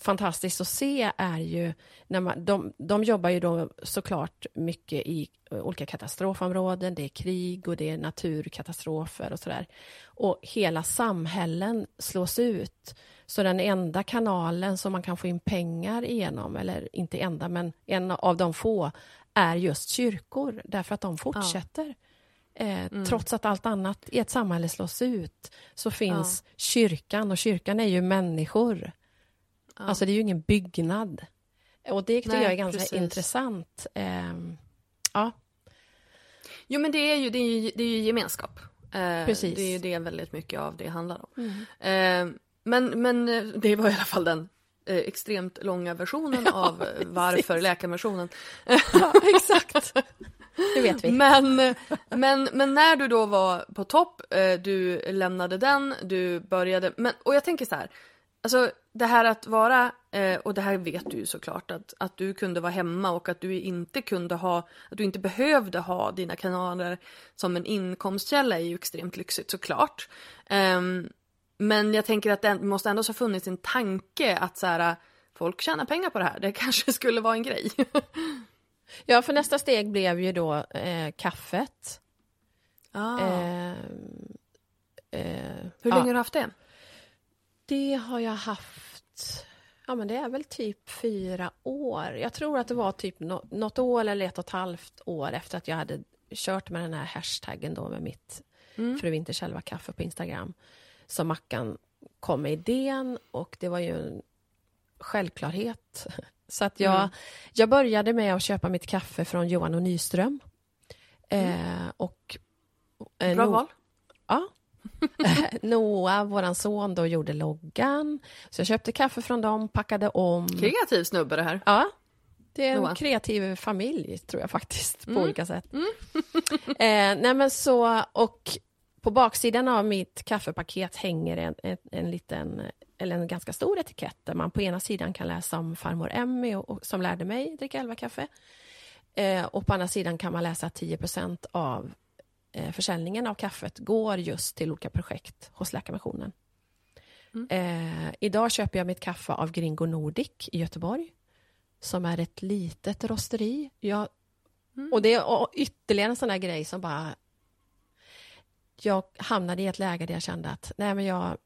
fantastiskt att se är ju, när man, de, de jobbar ju då såklart mycket i olika katastrofområden, det är krig och det är naturkatastrofer och sådär. Och hela samhällen slås ut. Så den enda kanalen som man kan få in pengar igenom, eller inte enda, men en av de få, är just kyrkor, därför att de fortsätter. Ja. Eh, mm. Trots att allt annat i ett samhälle slås ut, så finns ja. kyrkan, och kyrkan är ju människor. Ja. Alltså det är ju ingen byggnad. Och det tycker Nej, jag är ganska precis. intressant. Eh, ja. Jo men det är ju, det är ju, det är ju gemenskap. Eh, precis. Det är ju det väldigt mycket av det handlar om. Mm. Eh, men, men eh, det var i alla fall den eh, extremt långa versionen ja, av eh, varför läkarversionen. ja, exakt. Det vet vi. Men, men, men när du då var på topp, du lämnade den, du började, men, och jag tänker så här, Alltså det här att vara, eh, och det här vet du ju såklart, att, att du kunde vara hemma och att du inte kunde ha, att du inte behövde ha dina kanaler som en inkomstkälla är ju extremt lyxigt såklart. Eh, men jag tänker att det måste ändå ha funnits en tanke att så här, folk tjänar pengar på det här, det kanske skulle vara en grej. ja, för nästa steg blev ju då eh, kaffet. Ah. Ehm, eh, Hur länge ja. har du haft det? Det har jag haft, ja men det är väl typ fyra år. Jag tror att det var typ något år eller ett och ett halvt år efter att jag hade kört med den här hashtaggen då med mitt mm. Fru Vinter själva kaffe på Instagram. Som Mackan kom med idén och det var ju en självklarhet. Så att jag, mm. jag började med att köpa mitt kaffe från Johan och Nyström. Mm. Eh, och, eh, Bra val. Ja, Noah, vår son, då gjorde loggan. Så jag köpte kaffe från dem, packade om. Kreativ snubbe det här. Ja. Det är en Noah. kreativ familj, tror jag faktiskt, på mm. olika sätt. Mm. eh, nej men så, och på baksidan av mitt kaffepaket hänger en, en, en, liten, eller en ganska stor etikett där man på ena sidan kan läsa om farmor Emmy och, och, som lärde mig dricka elva kaffe. Eh, och på andra sidan kan man läsa 10% av försäljningen av kaffet går just till olika projekt hos Läkarmissionen. Mm. Eh, idag köper jag mitt kaffe av Gringo Nordic i Göteborg som är ett litet rosteri. Jag, mm. Och det är ytterligare en sån där grej som bara... Jag hamnade i ett läge där jag kände att nej men jag,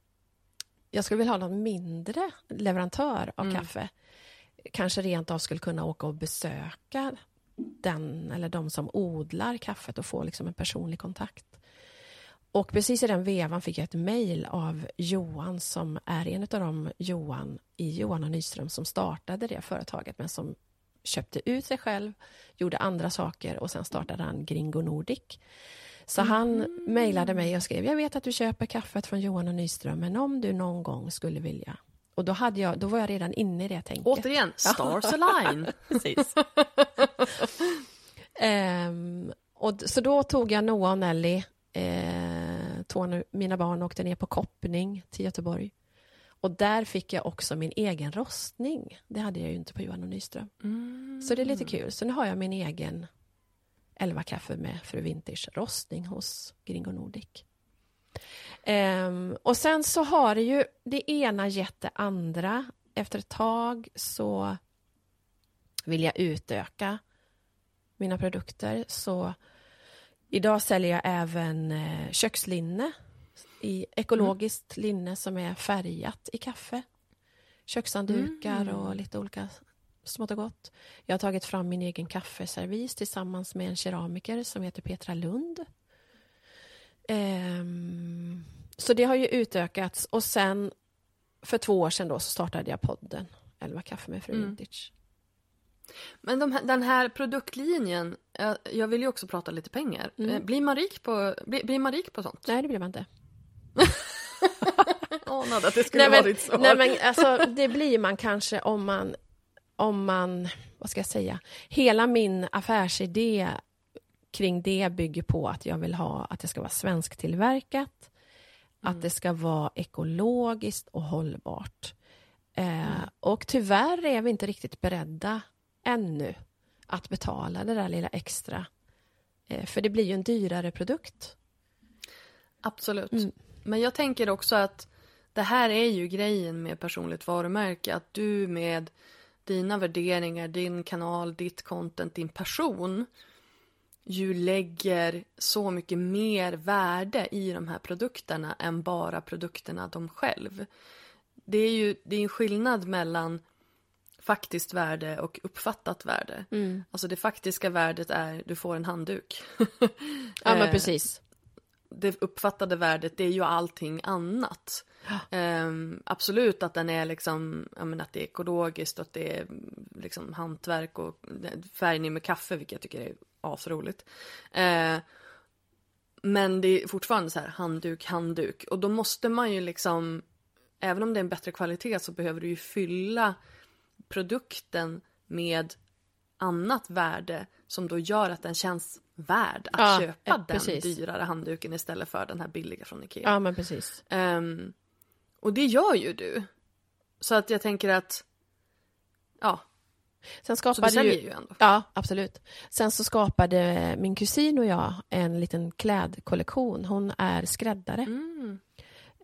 jag skulle vilja ha någon mindre leverantör av mm. kaffe. Kanske rent av skulle kunna åka och besöka den eller de som odlar kaffet och få liksom en personlig kontakt. Och precis i den vevan fick jag ett mejl av Johan som är en av de Johan i Johan och Nyström som startade det företaget men som köpte ut sig själv, gjorde andra saker och sen startade han Gringo Nordic. Så mm. han mejlade mig och skrev, jag vet att du köper kaffet från Johan och Nyström men om du någon gång skulle vilja och då, hade jag, då var jag redan inne i det tänket. Återigen, stars align. Precis. um, och, så då tog jag Noah och Nelly, eh, två mina barn, åkte ner på koppning till Göteborg. Och där fick jag också min egen rostning. Det hade jag ju inte på Johan och Nyström. Mm. Så det är lite kul. Så nu har jag min egen 11 kaffe med Fru Vintage rostning hos Gringo Nordic. Um, och sen så har det ju det ena gett det andra. Efter ett tag så vill jag utöka mina produkter. Så idag säljer jag även eh, kökslinne i ekologiskt mm. linne som är färgat i kaffe. Kökshanddukar mm. och lite olika smått och gott. Jag har tagit fram min egen kaffeservis tillsammans med en keramiker som heter Petra Lund. Um, så det har ju utökats och sen för två år sedan då så startade jag podden Elva kaffe med fru mm. Vintage. Men de här, den här produktlinjen, jag vill ju också prata lite pengar. Mm. Eh, blir, man rik på, blir, blir, man rik på sånt? Nej, det blir man inte. Anade att det skulle nej, vara ditt svar. Nej, men alltså, det blir man kanske om man, om man, vad ska jag säga, hela min affärsidé kring det bygger på att jag vill ha att det ska vara svensktillverkat, mm. att det ska vara ekologiskt och hållbart. Eh, mm. Och tyvärr är vi inte riktigt beredda ännu att betala det där lilla extra. Eh, för det blir ju en dyrare produkt. Absolut. Mm. Men jag tänker också att det här är ju grejen med personligt varumärke. Att du med dina värderingar, din kanal, ditt content, din person ju lägger så mycket mer värde i de här produkterna än bara produkterna de själv. Det är ju det är en skillnad mellan faktiskt värde och uppfattat värde. Mm. Alltså det faktiska värdet är du får en handduk. Ja, men Eh, precis. det uppfattade värdet det är ju allting annat. Ehm, absolut att den är liksom, menar att det är ekologiskt och att det är liksom hantverk och färgning med kaffe vilket jag tycker är asroligt. Eh, men det är fortfarande så här handduk, handduk och då måste man ju liksom, även om det är en bättre kvalitet så behöver du ju fylla produkten med annat värde som då gör att den känns värd att Ja, köpa eh, den precis. dyrare handduken istället för den här billiga från Ikea. Ja, men precis. Ehm, och det gör ju du. Så att jag tänker att, ja, Sen så du skapade ju... ju ändå. Ja, absolut. Sen så skapade min kusin och jag en liten klädkollektion. Hon är skräddare. Mm.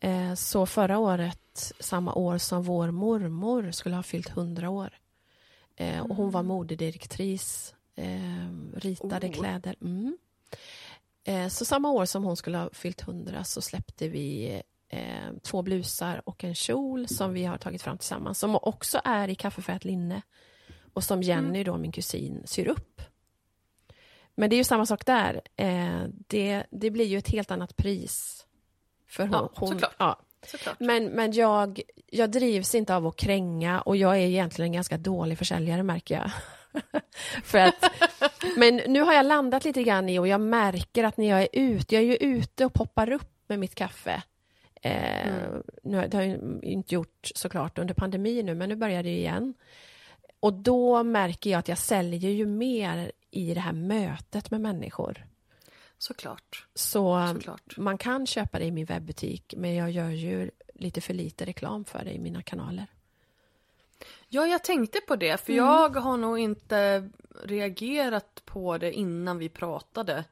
Eh, Så förra året, samma år som vår mormor skulle ha fyllt 100 år. Eh, Och hon var modedirektris, eh, ritade Oh. kläder. Mm. Så samma år som hon skulle ha fyllt 100 så släppte vi två blusar och en kjol som vi har tagit fram tillsammans. Som också är i kaffefärgat linne. Och som Jenny, då, min kusin, syr upp. Men det är ju samma sak där. Eh, det, det blir ju ett helt annat pris. För hon, Ja, hon, såklart. ja. Såklart. Men, men jag, jag drivs inte av att kränga och jag är egentligen en ganska dålig försäljare märker jag. För att, men nu har jag landat lite grann i och jag märker att när jag är ute, jag är ju ute och poppar upp med mitt kaffe. Eh, nu, har- det har jag inte gjort såklart under pandemin nu, men nu börjar det igen. Och då märker jag att jag säljer ju mer i det här mötet med människor. Såklart. Så Såklart. man kan köpa det i min webbutik, men jag gör ju lite för lite reklam för det i mina kanaler. Ja, jag tänkte på det, för Mm. jag har nog inte reagerat på det innan vi pratade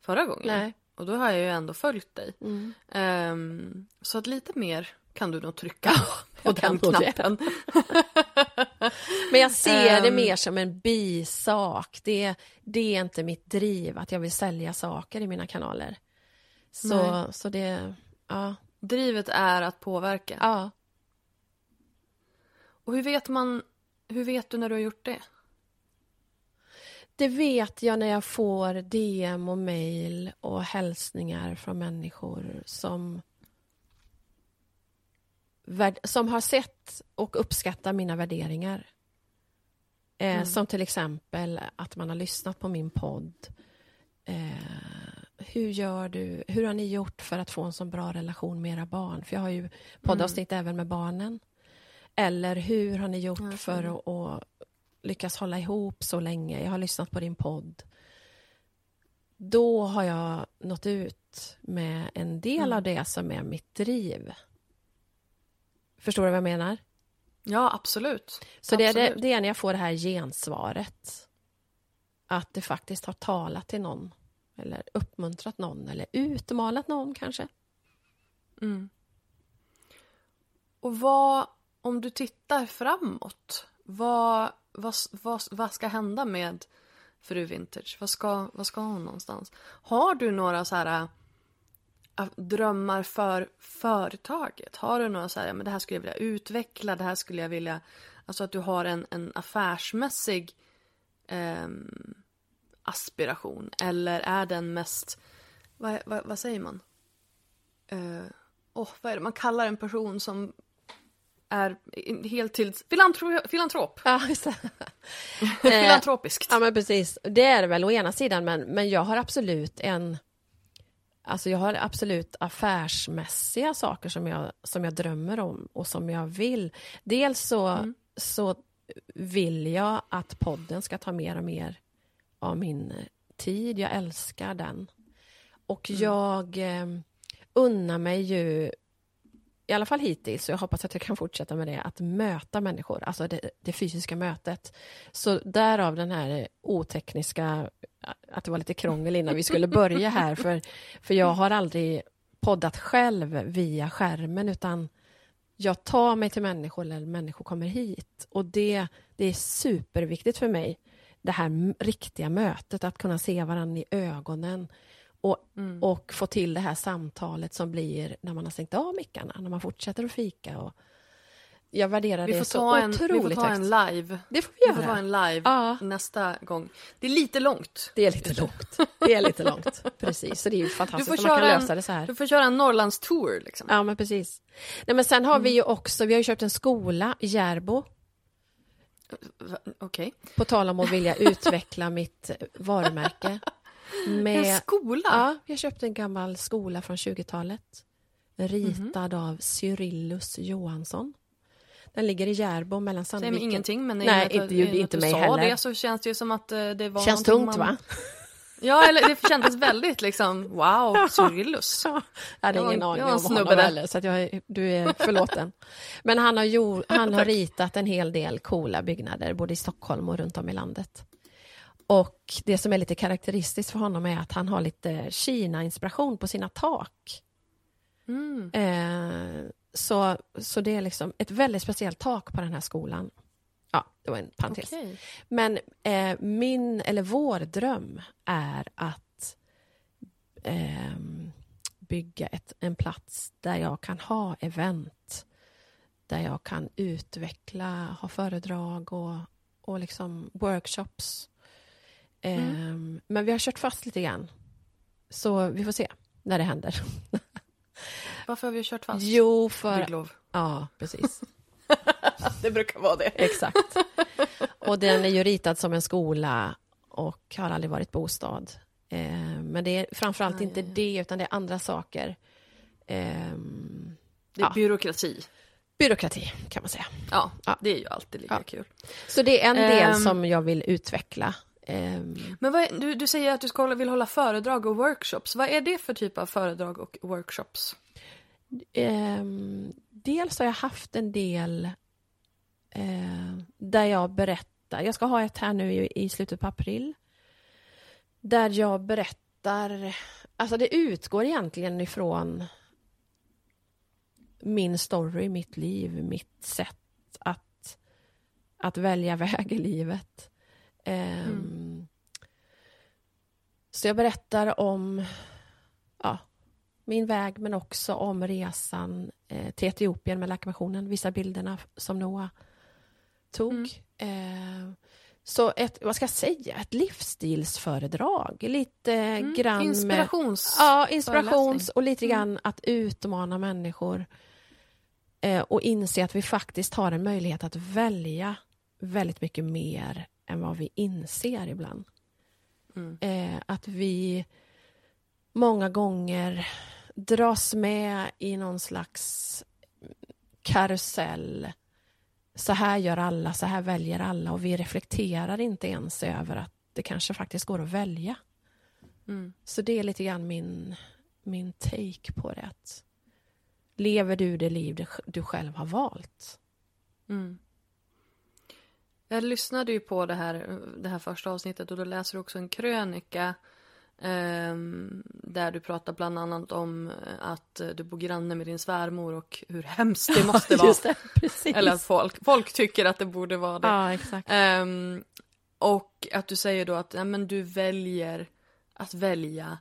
förra gången. Nej. Och då har jag ju ändå följt dig. Mm. Ehm, så att lite mer kan du nog trycka på den knappen. Men jag ser det Ehm. mer som en bisak. Det, det är inte mitt driv att jag vill sälja saker i mina kanaler. Så, Nej. så det, ja. Drivet är att påverka. ja. Och hur vet man, hur vet du när du har gjort det? Det vet jag när jag får DM och mejl och hälsningar från människor som som har sett och uppskattar mina värderingar. Eh, Som till exempel att man har lyssnat på min podd. Eh, hur gör du? Hur har ni gjort för att få en så bra relation med era barn? För jag har ju poddavsnitt även med barnen. Eller hur har ni gjort för att, att lyckas hålla ihop så länge? Jag har lyssnat på din podd. Då har jag nått ut med en del av det som är mitt driv. Förstår du vad jag menar? Ja, absolut. Så det är, det, Absolut. det är när jag får det här gensvaret. Att det faktiskt har talat till någon. Eller uppmuntrat någon. Eller utmanat någon kanske. Mm. Och vad, om du tittar framåt, vad, vad, vad, vad ska hända med Fru Vintage? Vad ska, vad ska hon någonstans? Har du några så här drömmar för företaget? Har du några så här, ja, men det här skulle jag vilja utveckla, det här skulle jag vilja, alltså att du har en, en affärsmässig ehm, aspiration? Eller är den mest, vad, vad, vad säger man? eh, åh, vad är det man kallar en person som är heltids... Filantro, filantrop. Ja, just det. Filantropiskt. Ja, men precis. Det är det väl å ena sidan, men, men jag har absolut en... Alltså jag har absolut affärsmässiga saker som jag, som jag drömmer om och som jag vill. Dels så, så vill jag att podden ska ta mer och mer av min tid. Jag älskar den. Och jag eh, unnar mig ju i alla fall hittills, och jag hoppas att jag kan fortsätta med det, att möta människor, alltså det, det fysiska mötet. Så därav den här otekniska, att det var lite krångel innan vi skulle börja här, för, för jag har aldrig poddat själv via skärmen utan jag tar mig till människor eller människor kommer hit. Och det, det är superviktigt för mig, det här riktiga mötet, att kunna se varandra i ögonen och, Mm. och få till det här samtalet som blir när man har stängt av mickarna, när man fortsätter att fika. Och jag värderar Vi det så ta, en, otroligt vi får ta en live. Det får vi Vi göra. får ta en live Ja. nästa gång. Det är lite långt. Det är lite långt. Det är lite långt, precis. Så det är ju fantastiskt att man kan köra lösa en, det så här. du får köra en Norrlandstour liksom. Ja, men precis. Nej, men sen har Mm. vi ju också, vi har ju köpt en skola i Järbo Okej. På tal om att vilja utveckla mitt varumärke. En Med, skola? ja, jag köpte en gammal skola från 20-talet. Ritad Mhm. av Cyrillus Johansson. Den ligger i Järbo mellan Säger Sandviken... mig ingenting men Nej, med att- inte- inte att mig heller. det så känns det ju som att eh, det var Känns tungt man... va? Ja, eller det kändes väldigt liksom wow, Cyrillus. Ja, jag hade ingen en- aning en om honom där. heller, så jag, du är förlåten. Men han har, gjort, han har ritat en hel del coola byggnader, både i Stockholm och runt om i landet. Och det som är lite karaktäristiskt för honom är att han har lite Kina-inspiration på sina tak. Mm. Eh, så, så det är liksom ett väldigt speciellt tak på den här skolan. Ja, det var en parentes. Okej. Men eh, min, eller vår dröm är att ehm, bygga ett, en plats där jag kan ha event. Där jag kan utveckla, ha föredrag och, och liksom workshops. Ehm, Men vi har kört fast lite grann. Så vi får se när det händer. Varför har vi kört fast? Jo, för... Bygglov. Ja, precis. Det brukar vara det. Exakt. Och den är ju ritad som en skola och har aldrig varit bostad. Eh, men det är framförallt Aj, inte aj. det, utan det är andra saker. Ehm, Det är Ja. byråkrati. byråkrati, kan man säga. Ja, Ja. det är ju alltid lika Ja. kul. Så det är en del Ehm. som jag vill utveckla. Ehm, Men är, du, du säger att du ska, vill hålla föredrag och workshops. Vad är det för typ av föredrag och workshops? ehm, dels har jag haft en del eh, där jag berättar. Jag ska ha ett här nu i, i slutet på april. Där jag berättar, alltså det utgår egentligen ifrån min story, mitt liv, mitt sätt att, att välja väg i livet. Ehm, Så jag berättar om ja, min väg men också om resan eh, till Etiopien med Läkarmissionen, vissa bilderna som Noah tog. Eh, så ett, vad ska jag säga, ett livsstilsföredrag, lite grann med... Inspirations... Ja, inspirations och lite grann att utmana människor eh, och inse att vi faktiskt har en möjlighet att välja väldigt mycket mer än vad vi inser ibland. Mm. Eh, att vi många gånger dras med i någon slags karusell. Så här gör alla, så här väljer alla och vi reflekterar inte ens över att det kanske faktiskt går att välja. Mm. Så det är lite grann min, min take på det. Lever du det liv du själv har valt? Mm. Jag lyssnade ju på det här, det här första avsnittet och då läser du också en krönika ehm, där du pratar bland annat om att du bor granne med din svärmor och hur hemskt det måste vara. Det. Eller att folk, folk tycker att det borde vara det. Ja, exakt. Ehm, och att du säger då att ja, men du väljer att välja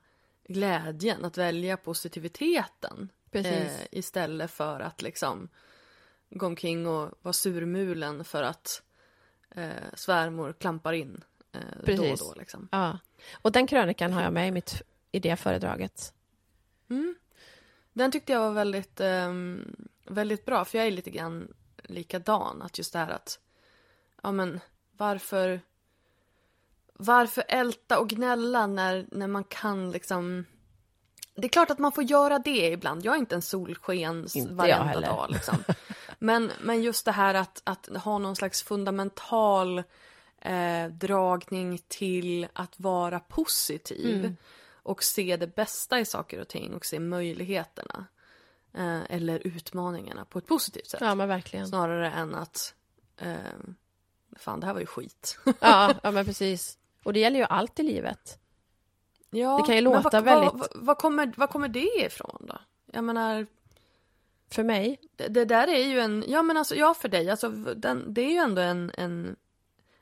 glädjen, att välja positiviteten. Precis. Eh, istället för att liksom gå omkring och vara surmulen för att eh, svärmor klampar in eh, då och Precis. då. Liksom. Ja. Och den krönikan har jag med i, mitt, i det föredraget. Mm. Den tyckte jag var väldigt, ehm, väldigt bra, för jag är lite grann likadan. Att just det här att, ja men varför, varför älta och gnälla när, när man kan liksom det är klart att man får göra det ibland. Jag är inte en solskens varenda dag. Liksom. Men, men just det här att, att ha någon slags fundamental eh, dragning till att vara positiv. Mm. Och se det bästa i saker och ting och se möjligheterna. Eh, eller utmaningarna på ett positivt sätt. Ja, men verkligen. Snarare än att eh, fan det här var ju skit. Ja, ja, men precis. Och det gäller ju allt i livet. Ja, Det kan ju men låta vad, väldigt- Vad, vad, kommer, vad kommer det ifrån då? Jag menar, För mig, det, det där är ju en, ja men alltså, ja för dig, alltså den, det är ju ändå en, en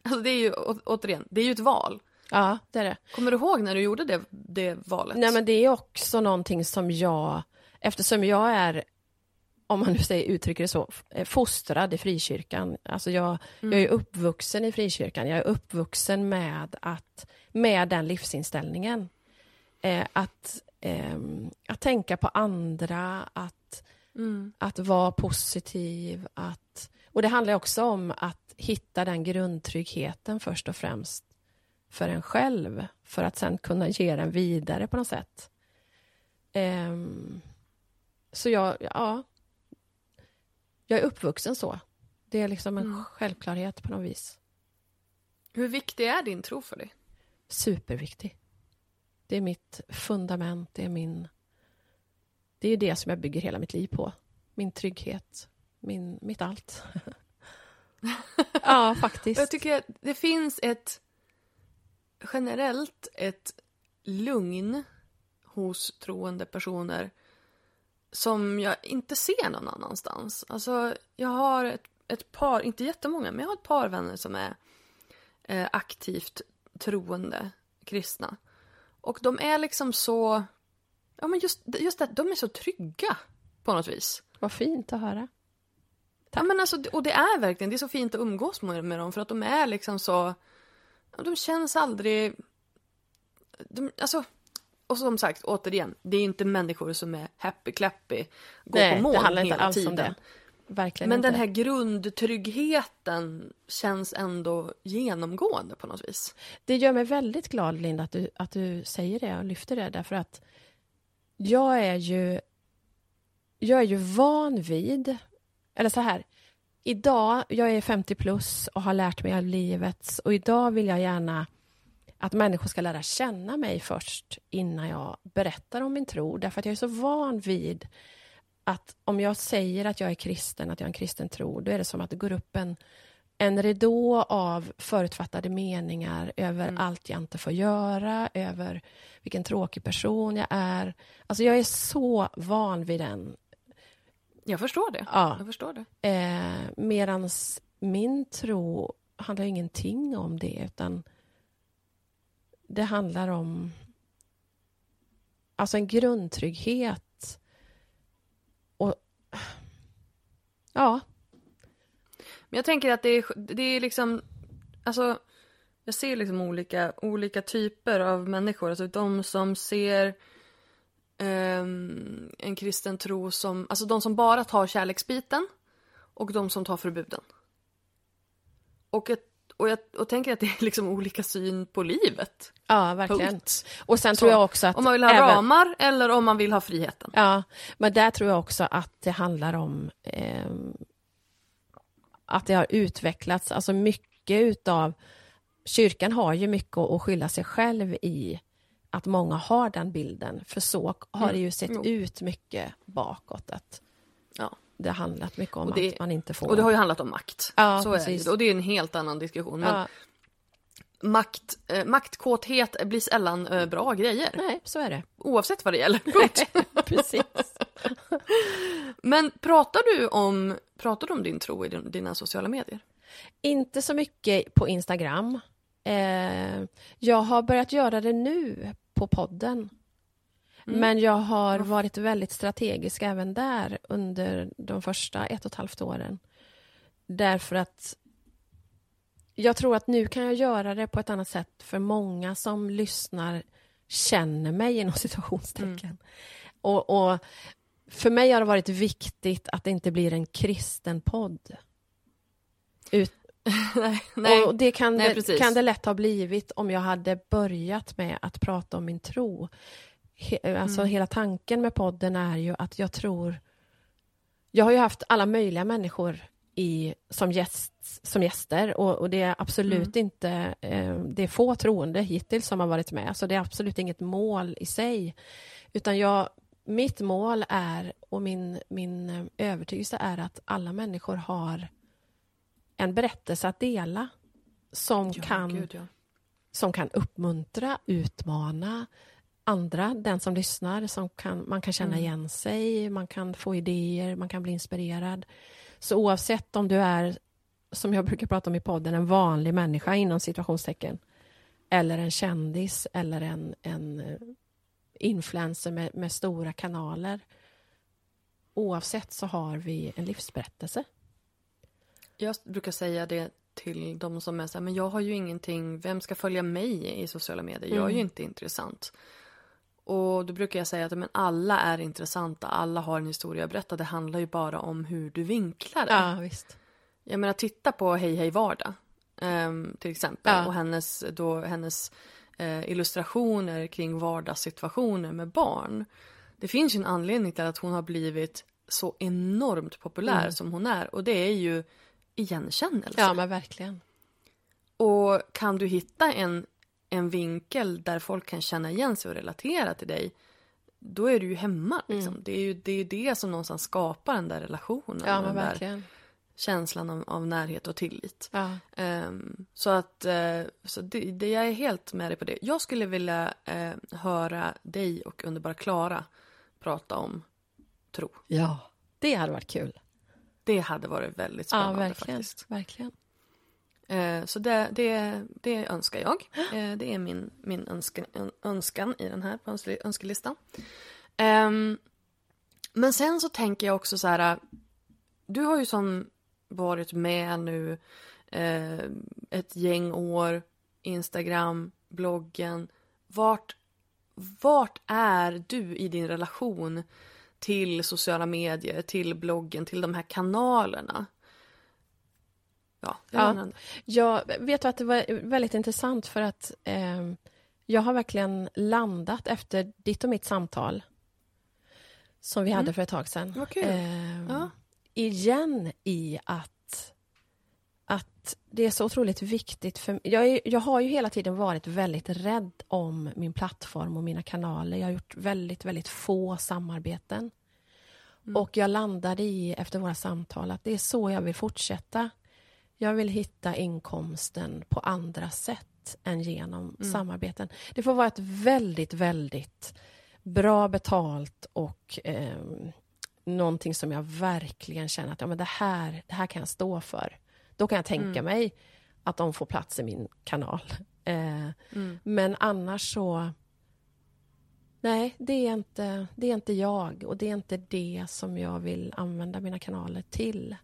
alltså det är ju å, återigen, det är ju ett val. ja det är det. Kommer du ihåg när du gjorde det, det valet? Nej men det är också någonting som jag, eftersom jag är, om man nu säger, uttrycker det så, eh, fostrad i frikyrkan. Alltså jag, jag är uppvuxen i frikyrkan, jag är uppvuxen med, att, med den livsinställningen. Eh, att, ehm, att tänka på andra, att, Mm. att vara positiv. Att, och det handlar också om att hitta den grundtryggheten först och främst för en själv, för att sen kunna ge den vidare på något sätt. Ehm, så jag, ja, jag är uppvuxen så. Det är liksom en självklarhet på något vis. Hur viktig är din tro för dig? Superviktig. Det är mitt fundament, det är min... Det är det som jag bygger hela mitt liv på. Min trygghet, min, mitt allt. ja, faktiskt. Jag tycker att det finns ett generellt ett lugn hos troende personer som jag inte ser någon annanstans. Alltså, jag har ett, ett par, inte jättemånga, men jag har ett par vänner som är eh, aktivt troende kristna. Och de är liksom så, ja men just, just det, de är så trygga på något vis. Vad fint att höra. Ja, men alltså, och det är verkligen, det är så fint att umgås med, med dem för att de är liksom så, de känns aldrig, de, alltså, och som sagt, återigen, det är inte människor som är happy-clappy, går Nej, på mål handlar inte hela alls tiden. om det. Verkligen Men inte. den här grundtryggheten känns ändå genomgående på något vis. Det gör mig väldigt glad, Linda, att du, att du säger det och lyfter det. Därför att jag är ju, jag är ju van vid... Eller så här. Idag, jag är 50 plus och har lärt mig av livet. Och idag vill jag gärna att människor ska lära känna mig först innan jag berättar om min tro. Därför att jag är så van vid att om jag säger att jag är kristen, att jag har en kristen tro, då är det som att det går upp en, en ridå av förutfattade meningar över allt jag inte får göra, över vilken tråkig person jag är. Alltså jag är så van vid den. Jag förstår det. Ja. Jag förstår det. Eh, medans min tro handlar ingenting om det, utan det handlar om alltså en grundtrygghet. Och ja, Men jag tänker att det är, det är liksom, alltså, jag ser liksom olika, olika typer av människor. Alltså de som ser ehm, en kristen tro som, alltså de som bara tar kärleksbiten och de som tar förbuden. Och jag, och jag och tänker att det är liksom olika syn på livet. ja verkligen. Punkt. Och sen Så, tror jag också att Om man vill ha även- ramar eller om man vill ha friheten. Ja, men där tror jag också att det handlar om ehm, att det har utvecklats, alltså mycket utav kyrkan har ju mycket att skylla sig själv i att många har den bilden, för så har det ju sett Jo. ut mycket bakåt, att Ja. det har handlat mycket om det- att man inte får. Och det har ju handlat om makt. Ja, så är det. Och det är en helt annan diskussion. Men ja, makt, eh, maktkåthet blir sällan eh, bra grejer. nej, så är det. Oavsett vad det gäller. Precis. Men pratar du om, pratar du om din tro i din- dina sociala medier? Inte så mycket på Instagram. Eh, jag har börjat göra det nu på podden. Men jag har varit väldigt strategisk även där under de första ett och ett halvt åren. Därför att jag tror att nu kan jag göra det på ett annat sätt för många som lyssnar känner mig inom situationstecken. Och, och för mig har det varit viktigt att det inte blir en kristen podd. Ut, nej, nej. och det kan, Nej, det kan det lätt ha blivit om jag hade börjat med att prata om min tro. He, alltså Mm. hela tanken med podden är ju att jag tror... Jag har ju haft alla möjliga människor i, som, gäst, som gäster och, och det är absolut Mm. inte... Eh, det är få troende hittills som har varit med, så det är absolut inget mål i sig. Utan jag, mitt mål är, och min, min eh, övertygelse är att alla människor har en berättelse att dela som, Ja, kan, gud, ja. som kan uppmuntra, utmana, andra, den som lyssnar, som kan, man kan känna Mm. igen sig, man kan få idéer, man kan bli inspirerad. Så oavsett om du är, som jag brukar prata om i podden, en vanlig människa inom situationstecken, eller en kändis eller en, en eh, influencer med, med stora kanaler. Oavsett så har vi en livsberättelse. Jag brukar säga det till de som är så här, men jag har ju ingenting, vem ska följa mig i sociala medier? Jag är ju inte intressant. Och då brukar jag säga att men alla är intressanta, alla har en historia att berätta, det handlar ju bara om hur du vinklar det. Ja, visst. Jag menar, titta på Hej Hej Vardag, ehm, till exempel, Ja. och hennes, då, hennes eh, illustrationer kring vardagssituationer med barn. Det finns ju en anledning till att hon har blivit så enormt populär Mm. som hon är och det är ju igenkännelse. Ja, men verkligen. Och kan du hitta en, en vinkel där folk kan känna igen sig och relatera till dig, då är du ju hemma. Liksom. Mm. Det, är ju, det är det som någonstans skapar den där relationen. Ja, men verkligen. känslan av, av närhet och tillit. Ja. Ehm, så att eh, så det, det, jag är helt med dig på det. Jag skulle vilja eh, höra dig och underbara Klara prata om tro. ja, det hade varit kul. Det hade varit väldigt Ja, spännande verkligen. faktiskt. verkligen. Eh, så det, det, det önskar jag. Eh, det är min, min önskan, önskan i den här på önskelistan. Ehm, men sen så tänker jag också så här. Du har ju som varit med nu eh, ett gäng år, Instagram, bloggen. Vart, vart är du i din relation till sociala medier, till bloggen, till de här kanalerna? Ja, jag Ja. Jag vet att det var väldigt intressant för att eh, jag har verkligen landat efter ditt och mitt samtal som vi hade för ett tag sedan. Kul. Eh, Ja. Igen i att, att det är så otroligt viktigt för jag, är, jag har ju hela tiden varit väldigt rädd om min plattform och mina kanaler. Jag har gjort väldigt, väldigt få samarbeten. Och jag landade i, efter våra samtal, att det är så jag vill fortsätta. Jag vill hitta inkomsten på andra sätt än genom samarbeten. Det får vara ett väldigt, väldigt bra betalt och eh, någonting som jag verkligen känner att ja, men det, här, det här kan jag stå för. Då kan jag tänka mig att de får plats i min kanal. Eh, Men annars så... Nej, det är, inte, det är inte jag och det är inte det som jag vill använda mina kanaler till.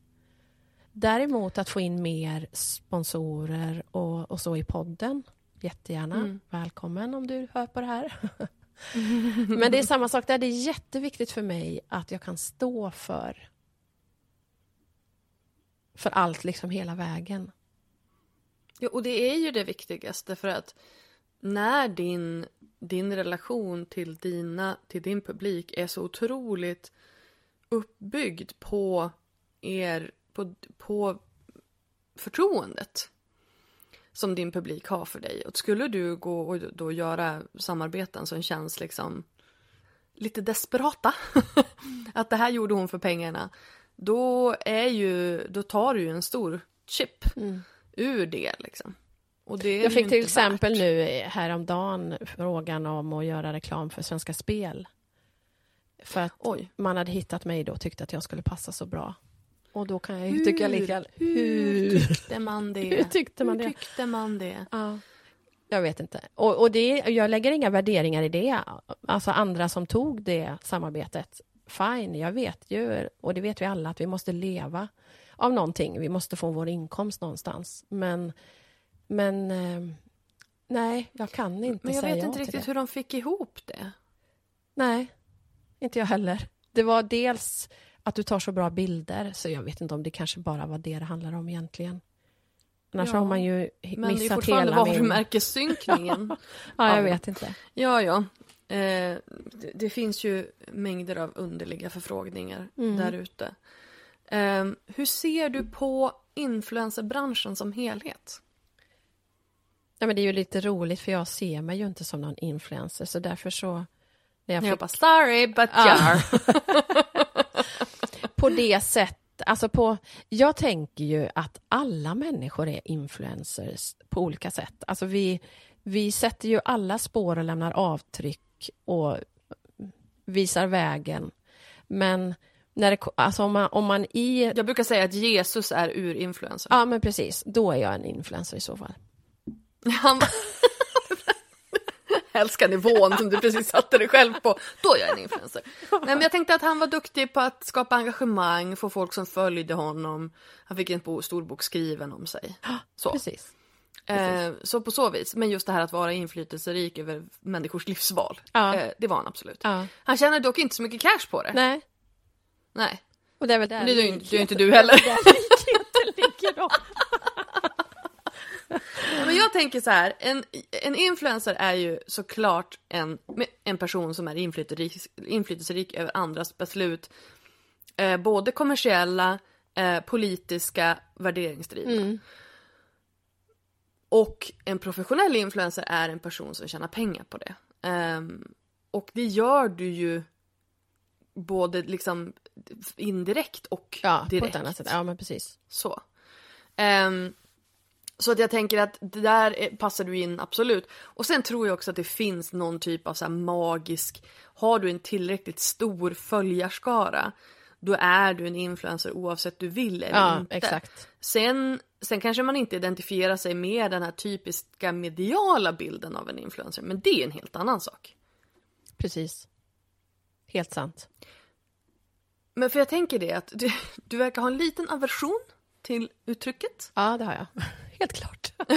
Däremot att få in mer sponsorer och, och så i podden. Jättegärna. Välkommen om du hör på det här. Men det är samma sak där. Det är jätteviktigt för mig att jag kan stå för för allt liksom hela vägen. Ja, och det är ju det viktigaste för att när din, din relation till, dina, till din publik är så otroligt uppbyggd på er, på, på förtroendet som din publik har för dig. Och skulle du gå och då göra samarbeten som känns liksom lite desperata, att det här gjorde hon för pengarna, då är ju, då tar du ju en stor chip ur det liksom. Mm. Jag fick till exempel värt. nu häromdagen frågan om att göra reklam för Svenska Spel. För att Oj. man hade hittat mig då och tyckte att jag skulle passa så bra. Och då kan jag ju tycka lika... Hur tyckte man det? Hur tyckte man Hur det? tyckte man det? Ja. Jag vet inte. Och, och det, jag lägger inga värderingar i det. Alltså andra som tog det samarbetet, fine, jag vet ju, och det vet vi alla, att vi måste leva av någonting. Vi måste få vår inkomst någonstans. Men, men eh, nej, jag kan inte Men jag säga vet inte riktigt det. hur de fick ihop det. Nej, inte jag heller. Det var dels att du tar så bra bilder, så jag vet inte om det kanske bara var det det handlar om egentligen. Annars Ja, har man ju Men det är missat fortfarande hela min... varumärkessynkningen. Ja, jag Ja. vet inte. ja, ja. Eh, det, det finns ju mängder av underliga förfrågningar Mm. där ute. Eh, hur ser du på influencerbranschen som helhet? Ja, men det är ju lite roligt för jag ser mig ju inte som någon influencer så därför så... När jag Jag fick, bara, sorry but Ja. på det sättet, alltså på... Jag tänker ju att alla människor är influencers på olika sätt. Alltså vi, vi sätter ju alla spår och lämnar avtryck och visar vägen. Men när det, alltså om, man, om man i... Jag brukar säga att Jesus är urinfluencer. Ja, men precis. Då är jag en influencer i så fall. Han älskar nivån som du precis satte dig själv på. Då är jag en influencer. Nej, men jag tänkte att han var duktig på att skapa engagemang, få folk som följde honom. Han fick en stor bok skriven om sig. Så. Precis. Eh, så på så vis. Men just det här att vara inflytelserik över människors livsval. Ja. Eh, det var han absolut. Ja. Han tjänar dock inte så mycket cash på det. Nej, Nej. och det är väl där Det är ju inte- du heller. det är där likheten ligger då. Men jag tänker så här, en, en influencer är ju såklart en, en person som är inflytelserik, inflytelserik över andras beslut. Eh, både kommersiella, eh, politiska, värderingsdrivna. Och en professionell influencer är en person som tjänar pengar på det. Ehm, och det gör du ju både liksom indirekt och Ja, på direkt. ett annat sätt. Ja, men precis. Så. Ehm, så att jag tänker att det där är- passar du in absolut. Och sen tror jag också att det finns någon typ av så här magisk, har du en tillräckligt stor följarskara då är du en influencer oavsett du vill eller Ja, inte. exakt. Sen, sen kanske man inte identifierar sig med den här typiska mediala bilden av en influencer, men det är en helt annan sak. Precis. Helt sant. Men för jag tänker det att du, du verkar ha en liten aversion till uttrycket. Ja, det har jag. Helt klart.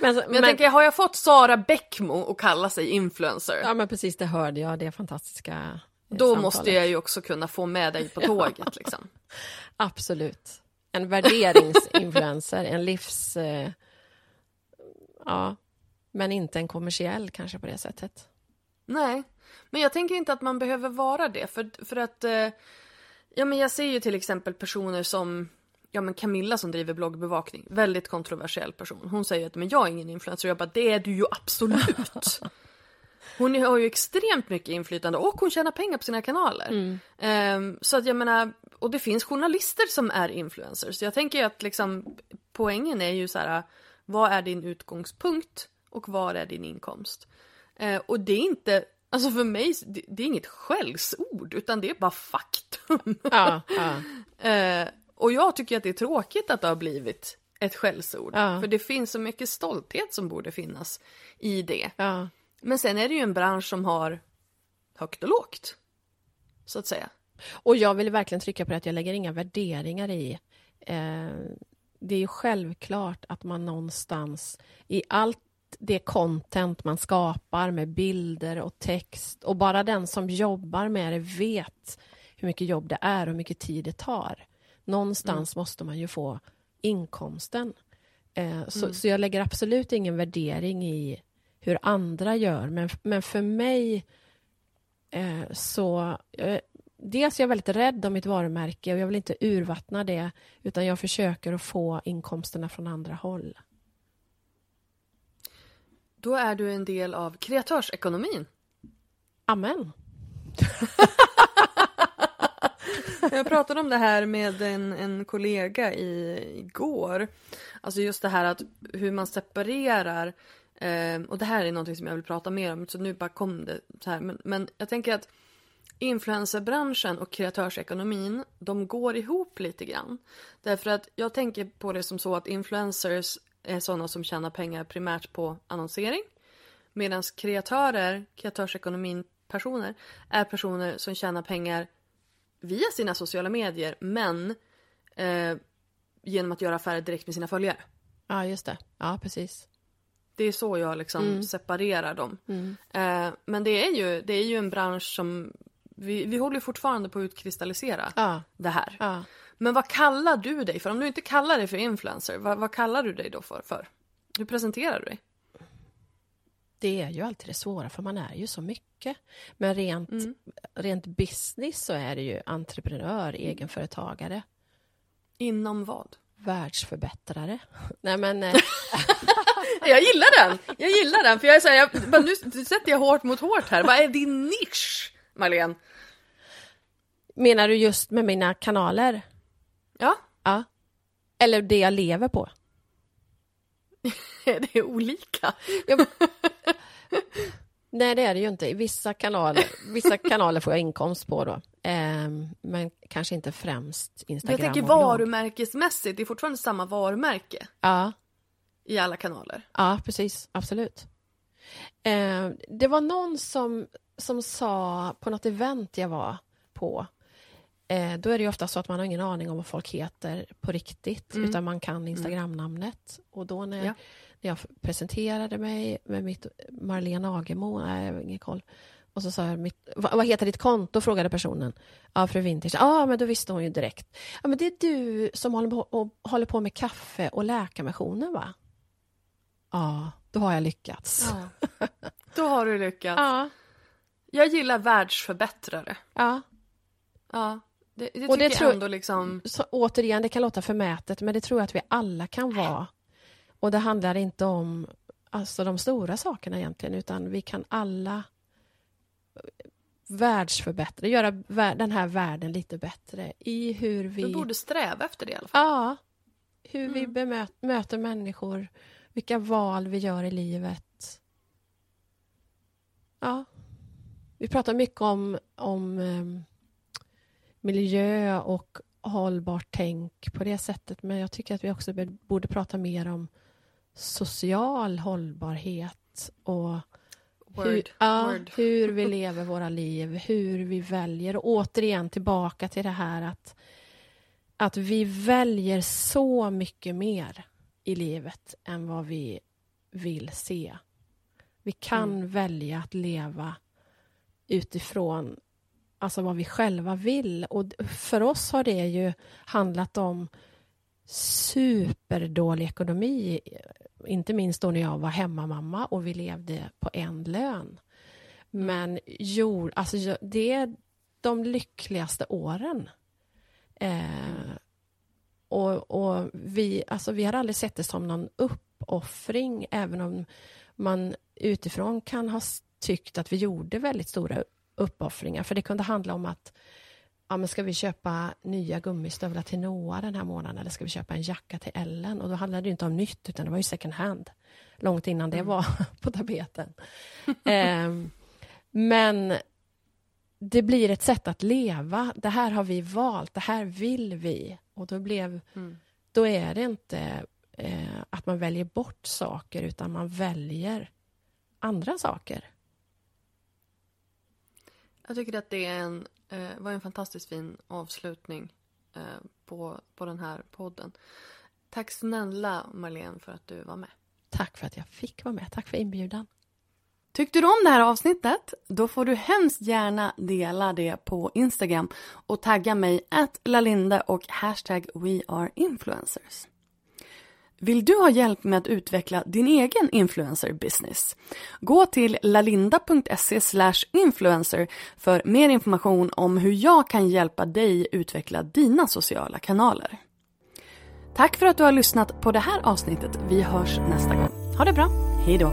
men, Men jag tänker, har jag fått Sara Bäckmo att kalla sig influencer, Ja, men precis, det hörde jag, det fantastiska eh, då samtalet. måste jag ju också kunna få med dig på tåget. Liksom. Absolut. En värderingsinfluencer, en livs... Eh, ja, men inte en kommersiell kanske på det sättet. Nej, men jag tänker inte att man behöver vara det. För, för att, eh, ja men jag ser ju till exempel personer som, ja men Camilla som driver bloggbevakning, väldigt kontroversiell person. Hon säger att men jag är ingen influencer och jag bara det är du ju absolut. Hon har ju extremt mycket inflytande och hon tjänar pengar på sina kanaler. Ehm, så att jag menar, och det finns journalister som är influencers. Så jag tänker att liksom poängen är ju så här, vad är din utgångspunkt och vad är din inkomst? Eh, och det är inte, alltså för mig, det, det är inget skällsord utan det är bara faktum. Ja, ja. eh, och jag tycker att det är tråkigt att det har blivit ett skällsord. Ja. För det finns så mycket stolthet som borde finnas i det. ja. Men sen är det ju en bransch som har högt och lågt. Så att säga. Och jag vill verkligen trycka på det att jag lägger inga värderingar i. Eh, det är ju självklart att man någonstans i allt det content man skapar med bilder och text och bara den som jobbar med det vet hur mycket jobb det är och hur mycket tid det tar. Någonstans måste man ju få inkomsten. Eh, så, så jag lägger absolut ingen värdering i hur andra gör, men, men för mig eh, så... Eh, dels är jag väldigt rädd om mitt varumärke och jag vill inte urvattna det utan jag försöker att få inkomsterna från andra håll. Då är du en del av kreatörsekonomin. Amen. Jag pratade om det här med en, en kollega i, igår. Alltså just det här att hur man separerar. Eh, och det här är någonting som jag vill prata mer om. Så nu bara kom det så här. Men, men jag tänker att influencerbranschen och kreatörsekonomin, de går ihop lite grann. Därför att jag tänker på det som så att influencers är sådana som tjänar pengar primärt på annonsering. Medan kreatörer, kreatörsekonomin personer, är personer som tjänar pengar via sina sociala medier men eh, genom att göra affärer direkt med sina följare. Ja, just det. Ja, precis. Det är så jag liksom separerar dem. Eh, men det är, ju, det är ju en bransch som vi, vi håller fortfarande på att utkristallisera Ja. det här. Ja. Men vad kallar du dig för? Om du inte kallar dig för influencer, vad, vad kallar du dig då för, för? Hur presenterar du dig? Det är ju alltid det svåra, för man är ju så mycket. Men rent, rent business så är det ju entreprenör, egenföretagare, Inom vad? världsförbättrare. Nej, men... eh, Jag gillar den! Jag gillar den, för jag är så här, jag, bara, nu sätter jag hårt mot hårt här. Vad är din nisch, Marlene? menar du just med mina kanaler? Ja, Ja. Eller det jag lever på? det är olika. Jag, Nej, det är det ju inte. Vissa kanaler, vissa kanaler får jag inkomst på då. Eh, men kanske inte främst Instagram. Jag tänker varumärkesmässigt, det är fortfarande samma varumärke Ja, i alla kanaler. ja, precis. Absolut. Eh, det var någon som, som sa på något event jag var på eh, då är det ju ofta så att man har ingen aning om vad folk heter på riktigt utan man kan Instagram-namnet. Och då när, Ja. när jag presenterade mig med mitt Marlene Agemo, nej, jag har ingen koll. Och så sa jag, mitt, vad, vad heter ditt konto? frågade personen. Ja, fru Vintage. Ja, men då visste hon ju direkt. Ja, men det är du som håller på, och, håller på med kaffe och läkarmissionen, va? Ja, då har jag lyckats. Ja. Då har du lyckats. Ja, Jag gillar världsförbättrare. ja. Ja. Det, det Och det jag tror- ändå liksom... Så, återigen, det kan låta förmätet, men det tror jag att vi alla kan vara. Och det handlar inte om alltså, de stora sakerna egentligen, utan vi kan alla världsförbättra, göra den här världen lite bättre i hur vi... Vi borde sträva efter det i alla fall. Ja, hur vi bemöt, möter människor, vilka val vi gör i livet. Ja. Vi pratar mycket om, om em, miljö och hållbart tänk på det sättet, men jag tycker att vi också borde prata mer om social hållbarhet och hur, Word. ja, Word. hur vi lever våra liv, hur vi väljer. Och återigen tillbaka till det här att, att vi väljer så mycket mer i livet än vad vi vill se. Vi kan välja att leva utifrån alltså vad vi själva vill. Och för oss har det ju handlat om superdålig ekonomi. Inte minst då när jag var hemmamamma och vi levde på en lön. Men jo, alltså, det är de lyckligaste åren. Eh, och, och vi, alltså, vi har aldrig sett det som någon uppoffring, även om man utifrån kan ha tyckt att vi gjorde väldigt stora uppoffringar. För det kunde handla om att ja, men ska vi köpa nya gummistövlar till Noah den här månaden eller ska vi köpa en jacka till Ellen? Och då handlade det inte om nytt utan det var ju second hand. Långt innan det var på tapeten. Ehm, men det blir ett sätt att leva. Det här har vi valt, det här vill vi. Och då, blev, då är det inte eh, att man väljer bort saker utan man väljer andra saker. Jag tycker att det är en, eh, var en fantastiskt fin avslutning eh, på, på den här podden. Tack snälla Marlene för att du var med. Tack för att jag fick vara med. Tack för inbjudan. Tyckte du om det här avsnittet? Då får du hemskt gärna dela det på Instagram och tagga mig att lalinde och hashtag weareinfluencers. Vill du ha hjälp med att utveckla din egen influencer business? Gå till lalinda.se influencer för mer information om hur jag kan hjälpa dig utveckla dina sociala kanaler. Tack för att du har lyssnat på det här avsnittet. Vi hörs nästa gång. Ha det bra. Hej då.